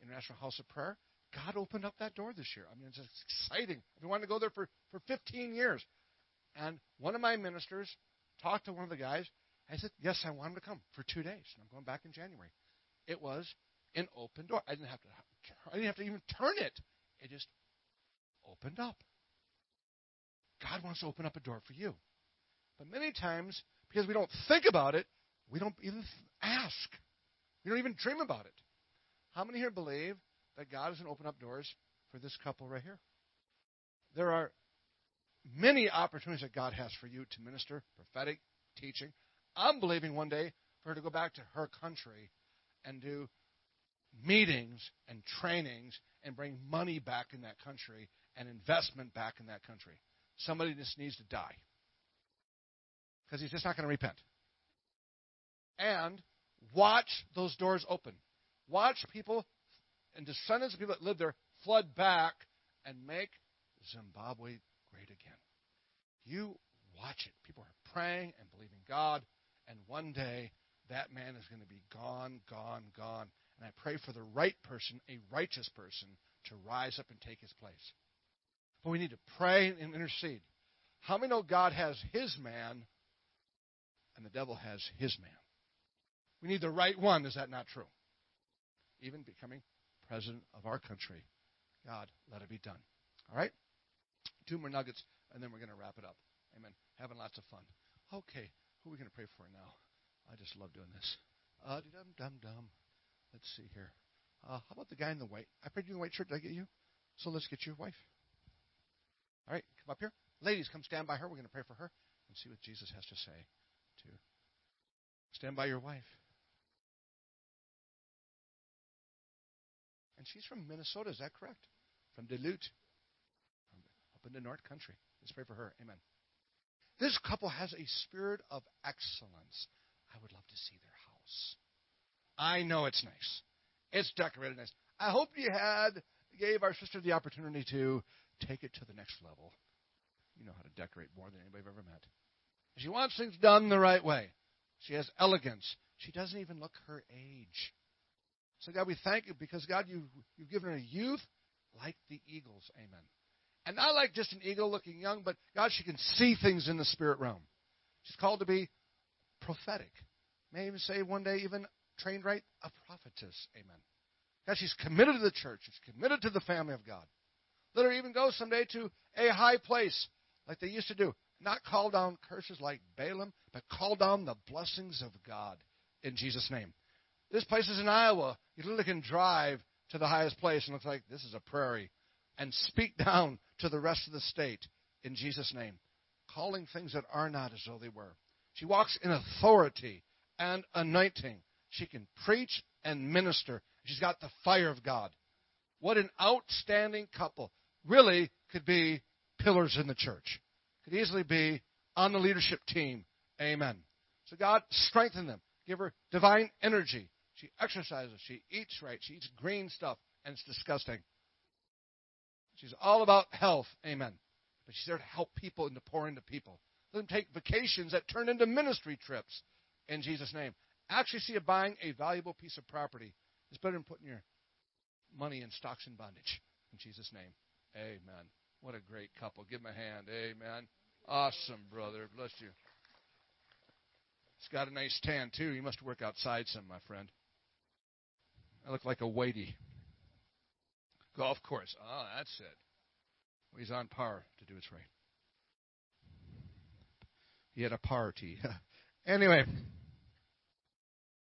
International House of Prayer. God opened up that door this year. I mean, it's exciting. I've been wanting to go there for, for 15 years. And one of my ministers talked to one of the guys. I said, Yes, I want him to come for two days. And I'm going back in January. It was an open door. I didn't have to I didn't have to even turn it. It just opened up. God wants to open up a door for you. But many times, because we don't think about it, we don't even ask. We don't even dream about it. How many here believe that God is going to open up doors for this couple right here. There are many opportunities that God has for you to minister, prophetic, teaching. I'm believing one day for her to go back to her country and do meetings and trainings and bring money back in that country and investment back in that country. Somebody just needs to die because he's just not going to repent. And watch those doors open. watch people and descendants of people that lived there flood back and make Zimbabwe great again. You watch it. People are praying and believing God, and one day that man is going to be gone, gone, gone. And I pray for the right person, a righteous person, to rise up and take his place. But we need to pray and intercede. How many know God has his man and the devil has his man? We need the right one. Is that not true? Even becoming president of our country. God, let it be done. All right? Two more nuggets, and then we're going to wrap it up. Amen. Having lots of fun. Okay, who are we going to pray for now? I just love doing this. Uh, dum dum dum. Let's see here. Uh, how about the guy in the white? I prayed you in the white shirt. Did I get you? So let's get your wife. All right, come up here. Ladies, come stand by her. We're going to pray for her and see what Jesus has to say to stand by your wife. And she's from Minnesota, is that correct? From Duluth, up in the North Country. Let's pray for her. Amen. This couple has a spirit of excellence. I would love to see their house. I know it's nice. It's decorated nice. I hope you had gave our sister the opportunity to take it to the next level. You know how to decorate more than anybody I've ever met. She wants things done the right way. She has elegance. She doesn't even look her age. So, God, we thank you because, God, you, you've given her youth like the eagles. Amen. And not like just an eagle looking young, but, God, she can see things in the spirit realm. She's called to be prophetic. May even say one day, even trained right, a prophetess. Amen. God, she's committed to the church. She's committed to the family of God. Let her even go someday to a high place like they used to do. Not call down curses like Balaam, but call down the blessings of God in Jesus' name. This place is in Iowa. You literally can drive to the highest place and look like this is a prairie and speak down to the rest of the state in Jesus' name, calling things that are not as though they were. She walks in authority and anointing. She can preach and minister. She's got the fire of God. What an outstanding couple. Really could be pillars in the church. Could easily be on the leadership team. Amen. So God strengthen them. Give her divine energy. She exercises. She eats right. She eats green stuff, and it's disgusting. She's all about health. Amen. But she's there to help people and to pour into people. Let them take vacations that turn into ministry trips in Jesus' name. Actually, see, buying a valuable piece of property is better than putting your money in stocks and bondage. In Jesus' name. Amen. What a great couple. Give him a hand. Amen. Awesome, brother. Bless you. He's got a nice tan, too. You must work outside some, my friend. I look like a weighty. Golf course. Oh, that's it. Well, he's on par to do its right. He had a party. anyway.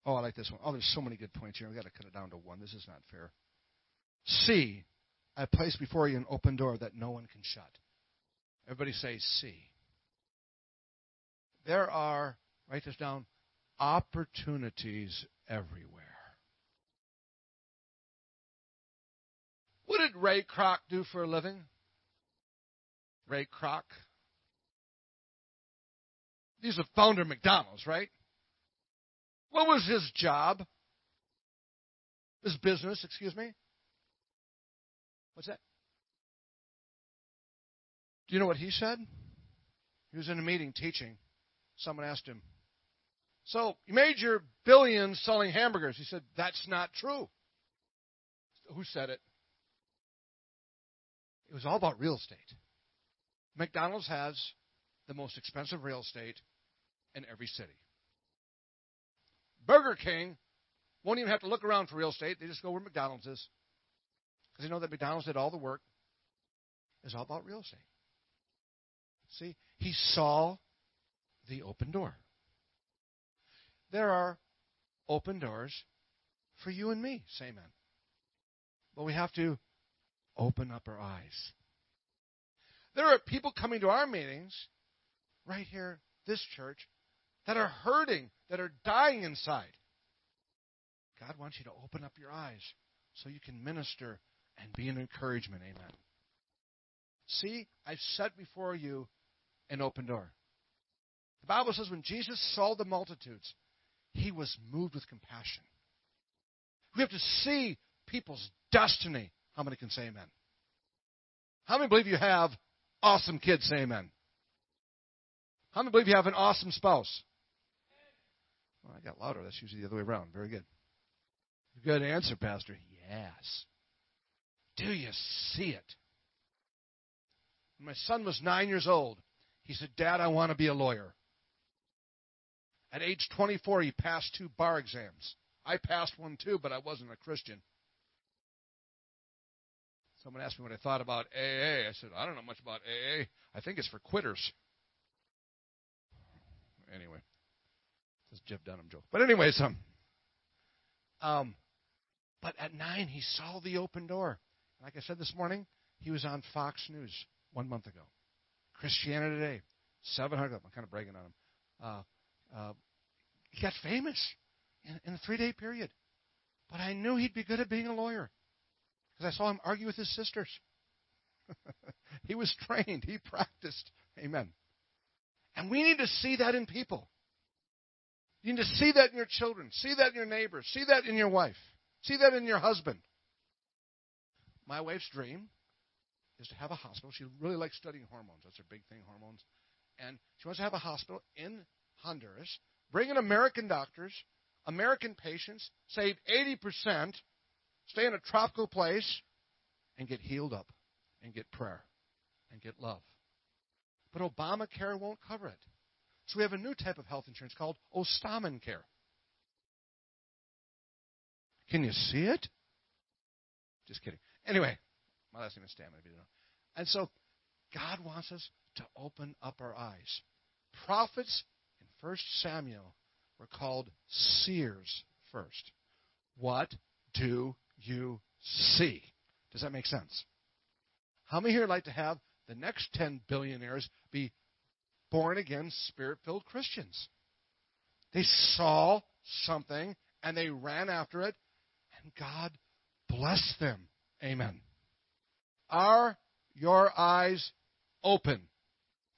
Oh, I like this one. Oh, there's so many good points here. We've got to cut it down to one. This is not fair. See, I place before you an open door that no one can shut. Everybody say, see. There are, write this down, opportunities everywhere. What did Ray Kroc do for a living? Ray Kroc. He's the founder of McDonald's, right? What was his job? His business, excuse me? What's that? Do you know what he said? He was in a meeting teaching. Someone asked him, So, you made your billions selling hamburgers. He said, That's not true. Who said it? It was all about real estate. McDonald's has the most expensive real estate in every city. Burger King won't even have to look around for real estate. They just go where McDonald's is. Because they know that McDonald's did all the work. It's all about real estate. See, he saw the open door. There are open doors for you and me. Say amen. But we have to open up our eyes. There are people coming to our meetings right here, this church, that are hurting, that are dying inside. God wants you to open up your eyes so you can minister and be an encouragement. Amen. See, I've set before you an open door. The Bible says when Jesus saw the multitudes, he was moved with compassion. We have to see people's destiny. How many can say amen? How many believe you have awesome kids? Say amen. How many believe you have an awesome spouse? Well, I got louder. That's usually the other way around. Very good. Good answer, Pastor. Yes. Do you see it? When my son was nine years old, he said, Dad, I want to be a lawyer. At age 24, he passed two bar exams. I passed one too, but I wasn't a Christian. Someone asked me what I thought about AA. I said, I don't know much about AA. I think it's for quitters. Anyway, that's Jeff Dunham joke. But anyways, um, um, but at nine he saw the open door. Like I said this morning, he was on Fox News one month ago. Christianity Today, 700. I'm kind of bragging on him. Uh, uh, he got famous in, in a three day period. But I knew he'd be good at being a lawyer because I saw him argue with his sisters. he was trained, he practiced. Amen. And we need to see that in people. You need to see that in your children, see that in your neighbors, see that in your wife, see that in your husband. My wife's dream is to have a hospital. She really likes studying hormones. That's her big thing, hormones. And she wants to have a hospital in Honduras, bring in American doctors, American patients, save 80%, stay in a tropical place, and get healed up, and get prayer, and get love. But Obamacare won't cover it. So we have a new type of health insurance called Care. Can you see it? Just kidding. Anyway, my last name is Stamman. And so God wants us to open up our eyes. Prophets in 1 Samuel were called seers first. What do you see? Does that make sense? How many here like to have the next 10 billionaires be born again, spirit filled Christians? They saw something and they ran after it, and God blessed them. Amen. Are your eyes open?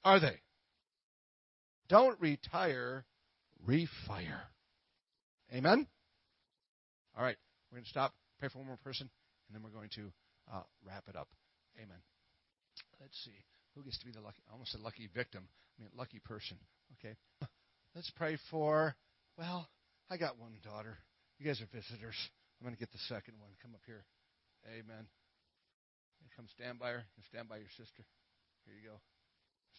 Are they? Don't retire, refire. Amen? All right, we're going to stop, pray for one more person, and then we're going to uh, wrap it up. Amen. Let's see. Who gets to be the lucky, almost a lucky victim? I mean, lucky person. Okay. Let's pray for, well, I got one daughter. You guys are visitors. I'm going to get the second one. Come up here. Amen. Come stand by her. Stand by your sister. Here you go.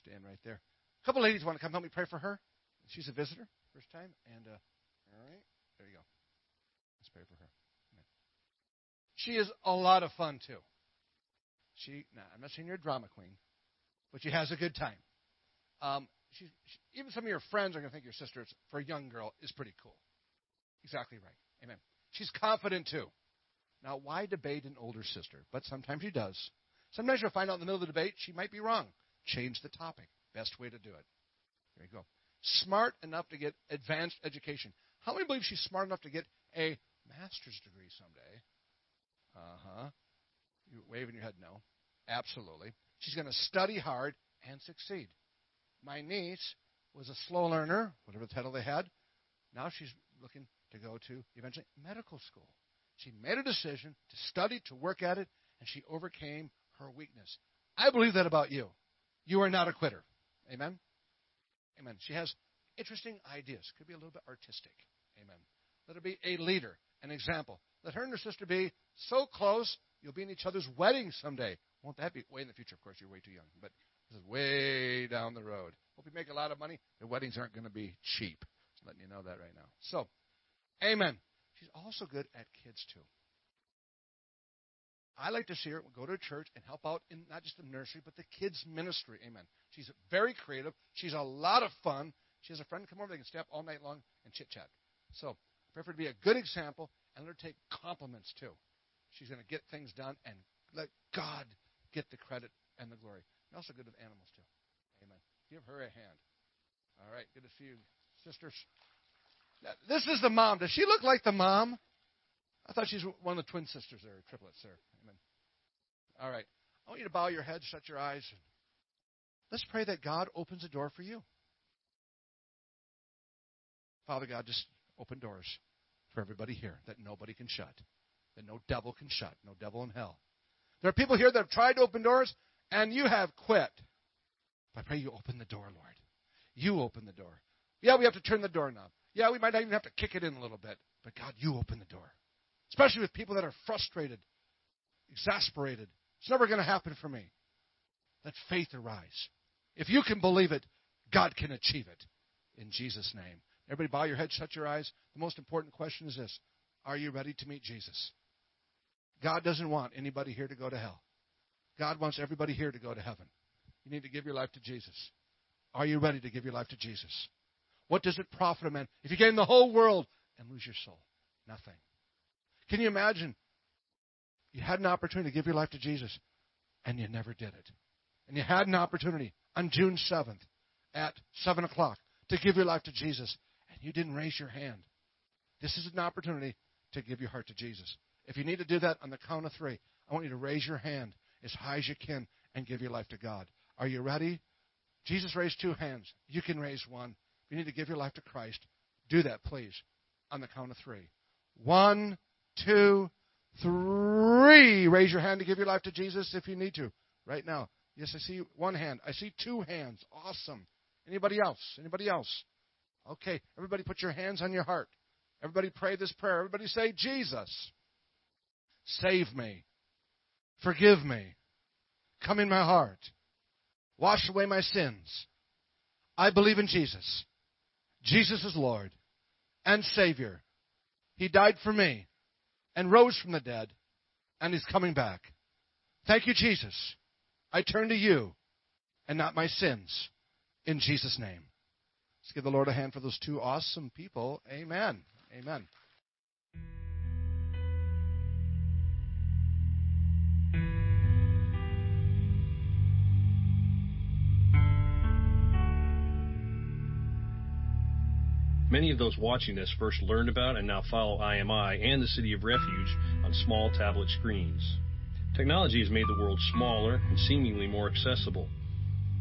Stand right there. A couple ladies want to come help me pray for her. She's a visitor, first time. And, uh, all right. There you go. Let's pray for her. She is a lot of fun, too. She, now, I'm not saying you're a drama queen, but she has a good time. Um, she, she, even some of your friends are going to think your sister, for a young girl, is pretty cool. Exactly right. Amen. She's confident, too. Now, why debate an older sister? But sometimes she does. Sometimes you'll find out in the middle of the debate she might be wrong. Change the topic. Best way to do it. There you go. Smart enough to get advanced education. How many believe she's smart enough to get a master's degree someday? Uh huh. You're waving your head no. Absolutely. She's going to study hard and succeed. My niece was a slow learner, whatever the title they had. Now she's looking to go to eventually medical school. She made a decision to study, to work at it, and she overcame her weakness. I believe that about you. You are not a quitter. Amen? Amen. She has interesting ideas. Could be a little bit artistic. Amen. Let her be a leader, an example. Let her and her sister be so close, you'll be in each other's weddings someday. Won't that be way in the future? Of course, you're way too young, but this is way down the road. Hope you make a lot of money. The weddings aren't going to be cheap. Just letting you know that right now. So, amen. She's also good at kids, too. I like to see her go to church and help out in not just the nursery, but the kids' ministry. Amen. She's very creative. She's a lot of fun. She has a friend come over. They can stay up all night long and chit chat. So, for her to be a good example and let her take compliments, too. She's going to get things done and let God get the credit and the glory. And also good with animals, too. Amen. Give her a hand. All right. Good to see you, sisters. This is the mom. Does she look like the mom? I thought she's one of the twin sisters there, triplets there. Amen. All right. I want you to bow your head, shut your eyes. Let's pray that God opens a door for you. Father God, just open doors. For everybody here that nobody can shut, that no devil can shut, no devil in hell. There are people here that have tried to open doors, and you have quit. I pray you open the door, Lord. You open the door. Yeah, we have to turn the doorknob. Yeah, we might not even have to kick it in a little bit. But God, you open the door. Especially with people that are frustrated, exasperated. It's never going to happen for me. Let faith arise. If you can believe it, God can achieve it. In Jesus' name. Everybody bow your head, shut your eyes. The most important question is this Are you ready to meet Jesus? God doesn't want anybody here to go to hell. God wants everybody here to go to heaven. You need to give your life to Jesus. Are you ready to give your life to Jesus? What does it profit a man if you gain the whole world and lose your soul? Nothing. Can you imagine? You had an opportunity to give your life to Jesus, and you never did it. And you had an opportunity on June 7th at 7 o'clock to give your life to Jesus, you didn't raise your hand. This is an opportunity to give your heart to Jesus. If you need to do that on the count of three, I want you to raise your hand as high as you can and give your life to God. Are you ready? Jesus raised two hands. You can raise one. If you need to give your life to Christ, do that, please, on the count of three. One, two, three. Raise your hand to give your life to Jesus if you need to. Right now. Yes, I see one hand. I see two hands. Awesome. Anybody else? Anybody else? Okay. Everybody put your hands on your heart. Everybody pray this prayer. Everybody say, Jesus, save me. Forgive me. Come in my heart. Wash away my sins. I believe in Jesus. Jesus is Lord and Savior. He died for me and rose from the dead, and He's coming back. Thank you, Jesus. I turn to you and not my sins. In Jesus' name. Let's give the Lord a hand for those two awesome people. Amen. Amen. Many of those watching this first learned about and now follow IMI and the City of Refuge on small tablet screens. Technology has made the world smaller and seemingly more accessible.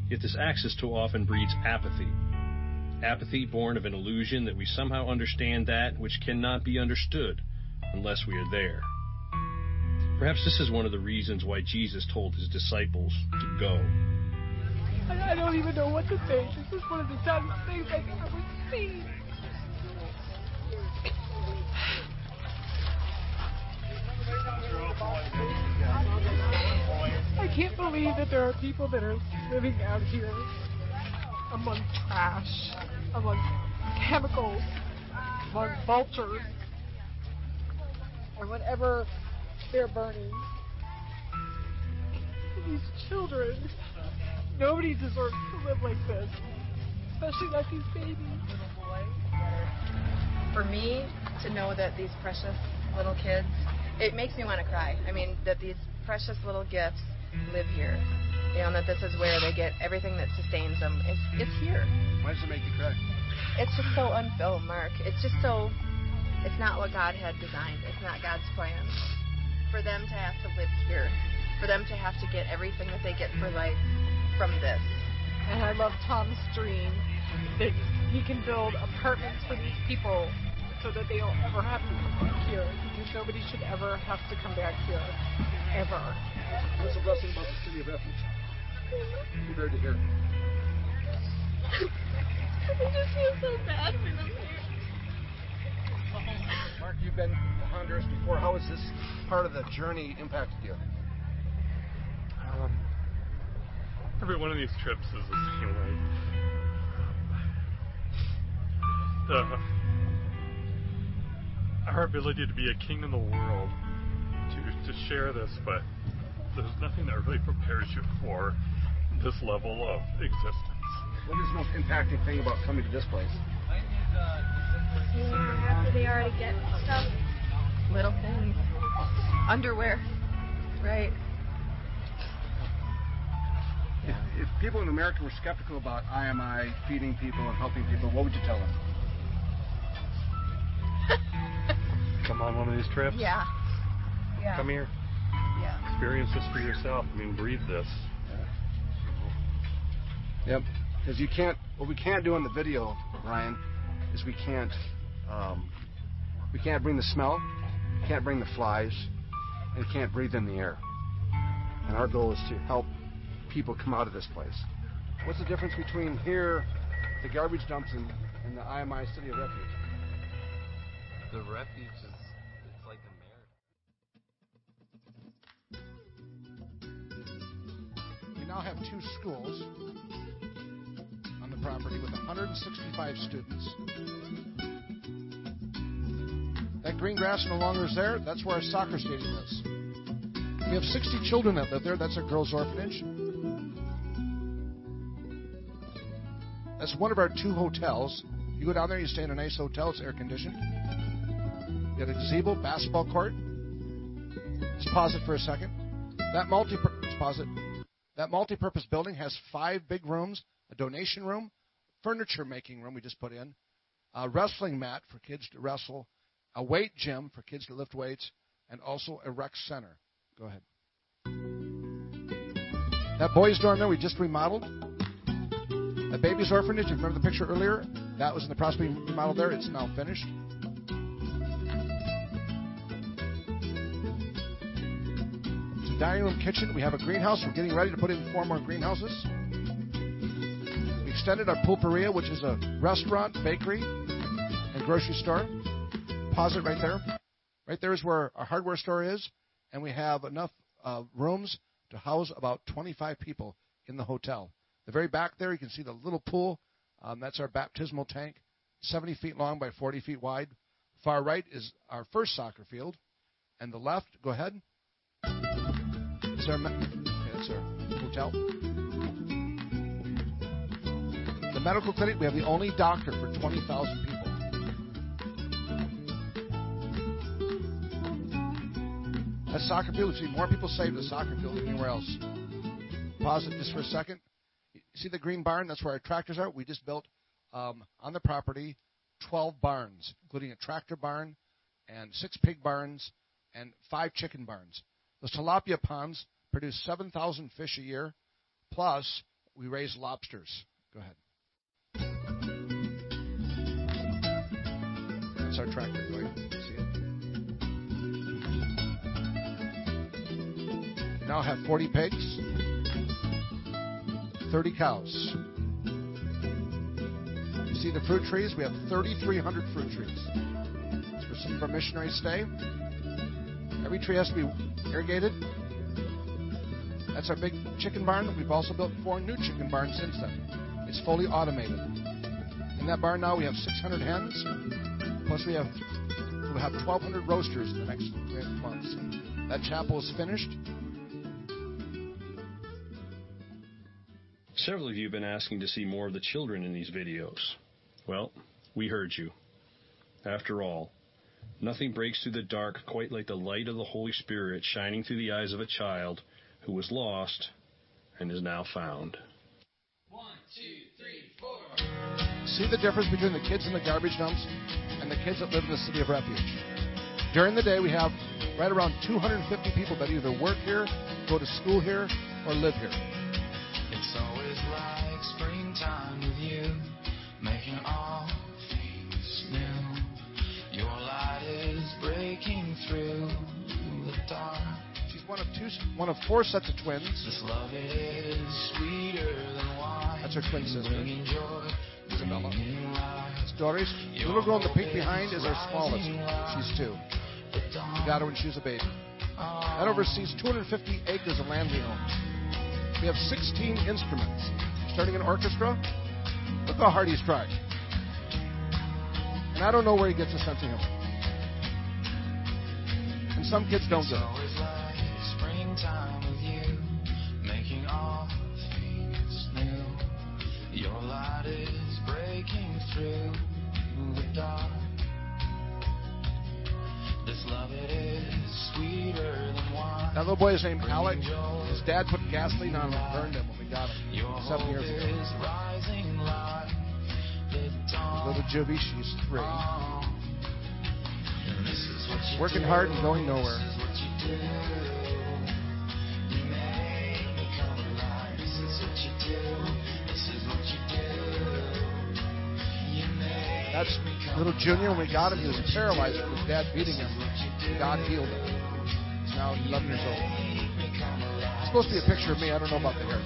Yet this access too often breeds apathy. Apathy born of an illusion that we somehow understand that which cannot be understood unless we are there. Perhaps this is one of the reasons why Jesus told his disciples to go. I don't even know what to say. This is one of the saddest things I've ever seen. I can't believe that there are people that are living out here among trash, among chemicals, among vultures, or whatever they're burning. These children, nobody deserves to live like this, especially like these babies. For me to know that these precious little kids, it makes me want to cry. I mean, that these precious little gifts live here. You know, and that this is where they get everything that sustains them. It's, it's mm-hmm. here. Why does it make you cry? It's just so unfilled, Mark. It's just so. It's not what God had designed. It's not God's plan. For them to have to live here, for them to have to get everything that they get for mm-hmm. life from this. And I love Tom's dream that he can build apartments for these people so that they don't ever have to come back here. Because nobody should ever have to come back here. Ever. What's the blessing about the city of refuge? Compared to here. I just feel so bad for them here. Mark, you've been to Honduras before. How has this part of the journey impacted you? Um, every one of these trips is the same way. The, our ability to be a king in the world, to, to share this, but there's nothing that really prepares you for this level of existence. What is the most impacting thing about coming to this place? Seeing how happy they are to get stuff. Little things. Underwear. Right. If, if people in America were skeptical about IMI feeding people and helping people, what would you tell them? Come on one of these trips. Yeah. Yeah. Come here. Yeah. Experience this for yourself. I mean, breathe this. Yep. Because you can't. What we can't do in the video, Ryan, is we can't um, We can't bring the smell, can't bring the flies, and can't breathe in the air. And our goal is to help people come out of this place. What's the difference between here, the garbage dumps, and, and the IMI City of Refuge? The refuge is it's like America. We now have two schools property with 165 students. That green grass no longer is there. That's where our soccer stadium is. We have 60 children that live there. That's a girls' orphanage. That's one of our two hotels. You go down there, you stay in a nice hotel. It's air conditioned. You got a gazebo, basketball court. Let's pause it for a second. That multi pause it. That multi-purpose building has five big rooms, a donation room, furniture making room we just put in, a wrestling mat for kids to wrestle, a weight gym for kids to lift weights, and also a rec center. Go ahead. That boys' dorm there we just remodeled. That baby's orphanage, you remember the picture earlier? That was in the process of being remodeled there. It's now finished. It's a dining room kitchen. We have a greenhouse. We're getting ready to put in four more greenhouses. Extended our pulperia, which is a restaurant, bakery, and grocery store. Pause it right there. Right there is where our hardware store is, and we have enough uh, rooms to house about 25 people in the hotel. The very back there, you can see the little pool. Um, that's our baptismal tank, 70 feet long by 40 feet wide. Far right is our first soccer field, and the left, go ahead. Is our, okay, that's our hotel. The medical clinic, we have the only doctor for 20,000 people. That soccer field, see more people saved the soccer field than anywhere else. Pause it just for a second. See the green barn? That's where our tractors are. We just built um, on the property 12 barns, including a tractor barn and six pig barns and five chicken barns. Those tilapia ponds produce 7,000 fish a year, plus we raise lobsters. Go ahead. That's our tractor. Go ahead. See it? Now have 40 pigs, 30 cows. You see the fruit trees? We have 3,300 fruit trees. Where some of missionaries stay. Every tree has to be irrigated. That's our big chicken barn. We've also built four new chicken barns since then. It's fully automated. In that barn now we have 600 hens. Plus we have we'll have 1,200 roasters in the next three months. That chapel is finished. Several of you have been asking to see more of the children in these videos. Well, we heard you. After all, nothing breaks through the dark quite like the light of the Holy Spirit shining through the eyes of a child who was lost and is now found. One, two, three, four. See the difference between the kids in the garbage dumps and kids that live in the city of refuge. During the day, we have right around 250 people that either work here, go to school here, or live here. It's always like springtime with you, making all things new. Your light is breaking through the dark. She's one of two, one of four sets of twins. This love is sweeter than wine. That's her twin sister, Isabella. bringing light. Doris. The little girl in the pink behind is our smallest. She's two. We got her when she was a baby. That oversees 250 acres of land we own. We have 16 instruments. Starting an orchestra. Look how hard he's tried. And I don't know where he gets a sense of humor. And some kids don't It's do it. Little boy is named. His dad put gasoline on him and burned him when we got him seven years ago. Little Juvie, she's three. Working hard and going nowhere. That's little Junior. When we got him, he was paralyzed from his dad beating him. God healed him. Now 11 years old. It's supposed to be a picture of me. I don't know about the hair.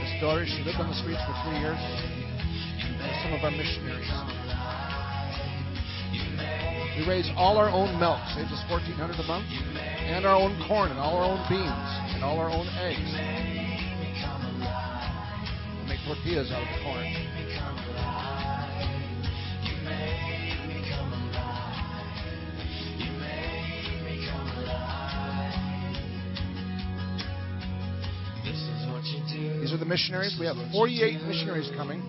His daughter, she lived on the streets for three years. Some of our missionaries. We raise all our own milk, saves us 1400 a month, and our own corn, and all our own beans, and all our own eggs. We make tortillas out of the corn. These are the missionaries. We have 48 missionaries coming,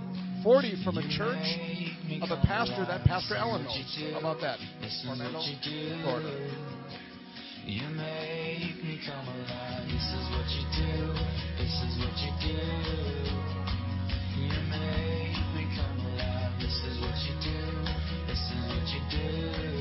40 from a church of a pastor that Pastor Ellen knows. How about that? Orlando, Florida. You make me come alive. This is what you do. This is what you do. You make me come alive. This is what you do. This is what you do.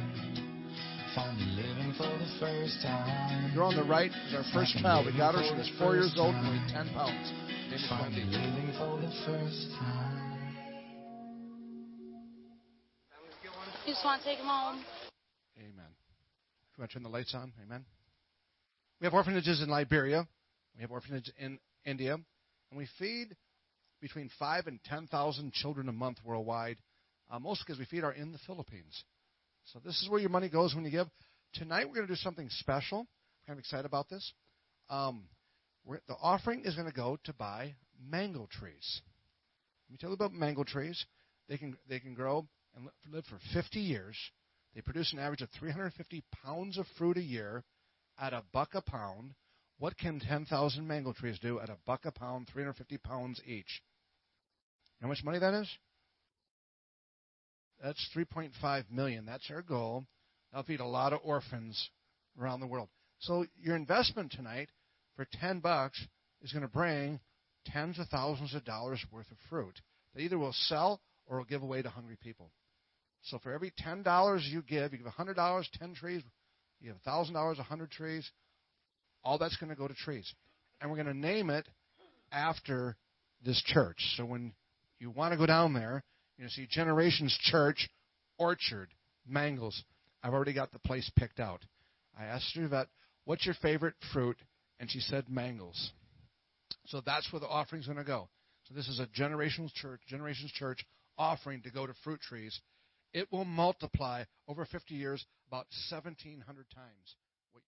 Finally living for the first time. The girl on the right is our first child. We got her. She was four years old and weighed 10 pounds. Name is living for the first time. You just want to take him home? Amen. If you want to turn the lights on, amen. We have orphanages in Liberia. We have orphanages in India. And we feed between five and 10,000 children a month worldwide, uh, mostly because we feed our in the Philippines. So this is where your money goes when you give. Tonight we're going to do something special. I'm kind of excited about this. Um, the offering is going to go to buy mango trees. Let me tell you about mango trees. They can they can grow and live for 50 years. They produce an average of 350 pounds of fruit a year at a buck a pound. What can 10,000 mango trees do at a buck a pound, 350 pounds each? How much money that is? That's 3.5 million. That's our goal. That'll feed a lot of orphans around the world. So your investment tonight for 10 bucks is going to bring tens of thousands of dollars worth of fruit that either will sell or will give away to hungry people. So for every ten dollars you give, you give hundred dollars, ten trees, you thousand dollars, hundred trees, all that's going to go to trees. And we're going to name it after this church. So when you want to go down there, you see Generations Church, Orchard, Mangles. I've already got the place picked out. I asked Yvette, what's your favorite fruit? And she said mangles. So that's where the offering's going to go. So this is a generations church, generations church offering to go to fruit trees. It will multiply over 50 years about 1,700 times.